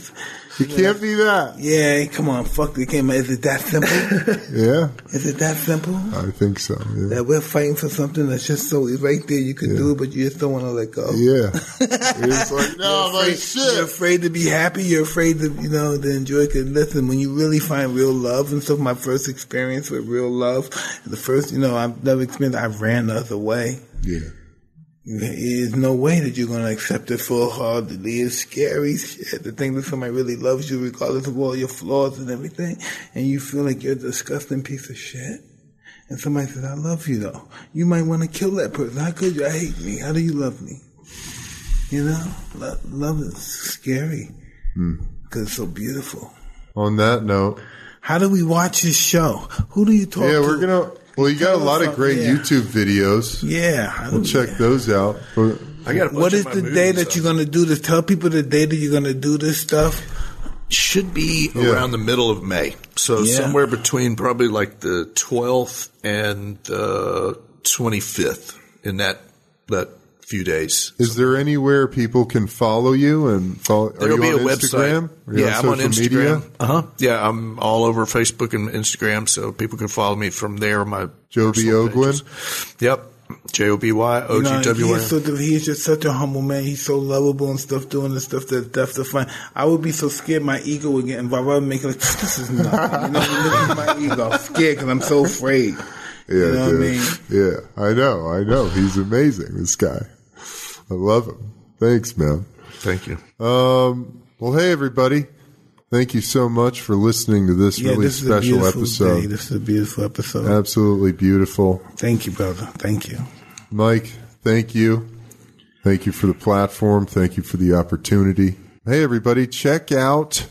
You can't be that.
yeah, come on, fuck the game. Is it that simple?
Yeah,
is it that simple?
I think so. Yeah.
That we're fighting for something that's just so right there, you can do it, but you just don't want to let go.
Yeah. It's like, no,
You're afraid, You're
shit.
afraid to be happy. You're afraid to, you know, to enjoy it. 'Cause listen, when you really find real love, and so my first experience with real love, the first, you know, I've never experienced. I ran the other way.
Yeah.
There's no way that you're going to accept it full heartedly. It's scary shit. To think that somebody really loves you, regardless of all your flaws and everything, and you feel like you're a disgusting piece of shit. And somebody says, "I love you," though. You might want to kill that person. How could you? I hate me. How do you love me? You know, Lo- love is scary hmm. because it's so beautiful.
On that note,
How do we watch this show? Who do you talk to?
yeah, we're gonna. Well, you got a lot of great
yeah.
YouTube videos.
Yeah,
We'll
we-
check those out. But
I got.
What is the day that you're going to do this? Tell people the day that you're going to do this stuff.
should be
Yeah.
around the middle of May. So
Yeah.
somewhere between probably like the 12th and the 25th in that that few days.
is there anywhere people can follow you and follow? Are
There'll
you
be
on
a
Instagram?
website.
Are you
yeah, I'm on Instagram. Uh huh. Yeah, I'm all over Facebook and Instagram, so people can follow me from there. My
Joby
personal Ogwyn? Yep. J O B Y O
You know, he's,
N.
such a, he's just such a humble man. He's so lovable and stuff, doing the stuff that's depth to find. I would be so scared my ego would get involved. I would make it like, this is nothing. You know, look at my ego. I'm scared because I'm so afraid.
Yeah,
You know what I mean?
Yeah, I know. I know. He's amazing. This guy. I love him. Thanks, man.
Thank you.
Um, well, hey, everybody. Thank you so much for listening to this
Yeah,
really
this is a
special episode.
day. This is a beautiful episode.
Absolutely beautiful.
Thank you, brother. Thank you.
Mike, thank you. Thank you for the platform. Thank you for the opportunity. Hey, everybody, check out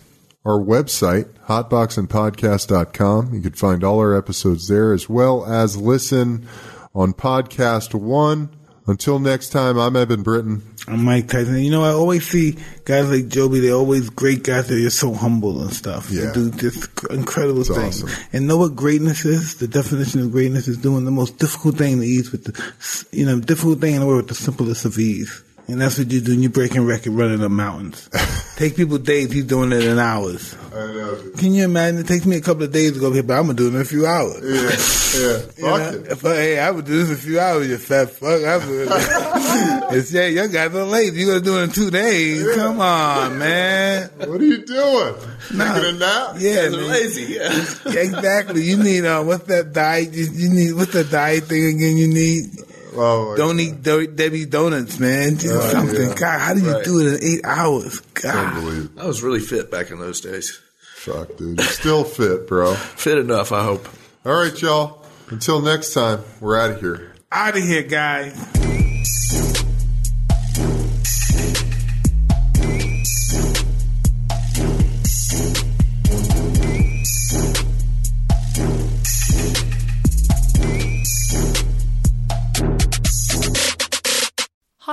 our website, hotboxingpodcast.com. You can find all our episodes there as well as listen on PodcastOne. Until next time, I'm Eben Britton.
I'm Mike Tyson. You know, I always see guys like Joby. They're always great guys. They're just so humble and stuff.
Yeah.
They do just incredible things.
awesome.
And know what greatness is? The definition of greatness is doing the most difficult thing to ease with the, you know, difficult thing in the world with the simplest of ease. And that's what you do. And you're breaking record running up mountains. Take people days. He's doing it in hours.
I
Can you imagine? It takes me a couple of days to go here, but I'm gonna do it in a few hours.
Yeah, yeah.
You know?
Fuck it.
If I, hey, I would do this in a few hours, you fat fuck. I would. it's yeah, you guys are late. You gonna do it in two days? Come on, man.
What are you doing? Taking a nap?
Yeah, man.
lazy. Yeah.
exactly. You need uh, what's that diet? You, you need what's the diet thing again? You need
Oh,
don't
God.
eat Do- Debbie donuts, man. Do
Oh,
something.
yeah.
God, how do you
Right.
do it in eight hours? God.
I was really fit back in those days.
Fuck, dude. You're still fit, bro.
Fit enough, I hope.
All right, y'all. Until next time, we're out of here.
Out of here, guys.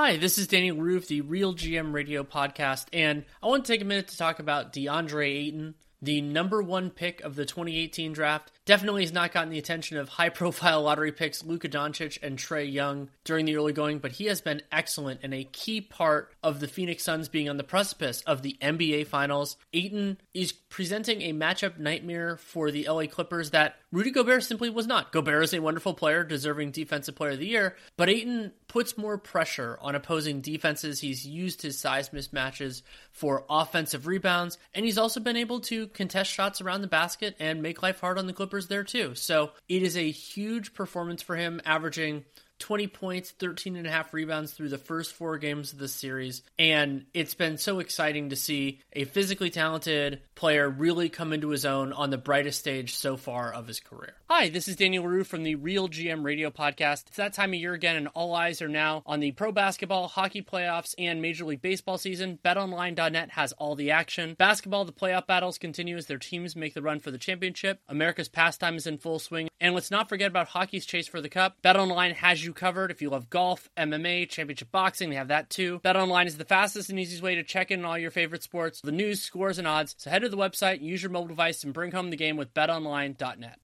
Hi, this is Danny Leroux, the Real GM Radio podcast, and I want to take a minute to talk about DeAndre Ayton, the number one pick of the 2018 draft. Definitely has not gotten the attention of high profile lottery picks Luka Doncic and Trae Young during the early going, but he has been excellent and a key part of the Phoenix Suns being on the precipice of the NBA Finals. Ayton is presenting a matchup nightmare for the LA Clippers that Rudy Gobert simply was not. Gobert is a wonderful player, deserving Defensive Player of the Year, but Ayton puts more pressure on opposing defenses. He's used his size mismatches for offensive rebounds, and he's also been able to contest shots around the basket and make life hard on the Clippers there too. So it is a huge performance for him, averaging 20 points, 13 and a half rebounds through the first four games of the series. And it's been so exciting to see a physically talented player really come into his own on the brightest stage so far of his career. Hi, this is Daniel Leroux from the Real GM Radio Podcast. It's that time of year again, and all eyes are now on the pro basketball, hockey playoffs, and Major League Baseball season. BetOnline.net has all the action. Basketball, the playoff battles continue as their teams make the run for the championship. America's pastime is in full swing. And let's not forget about hockey's chase for the cup. BetOnline has you covered. If you love golf, MMA, championship boxing, they have that too. BetOnline is the fastest and easiest way to check in on all your favorite sports, the news, scores, and odds. So head to the website, use your mobile device, and bring home the game with BetOnline.net.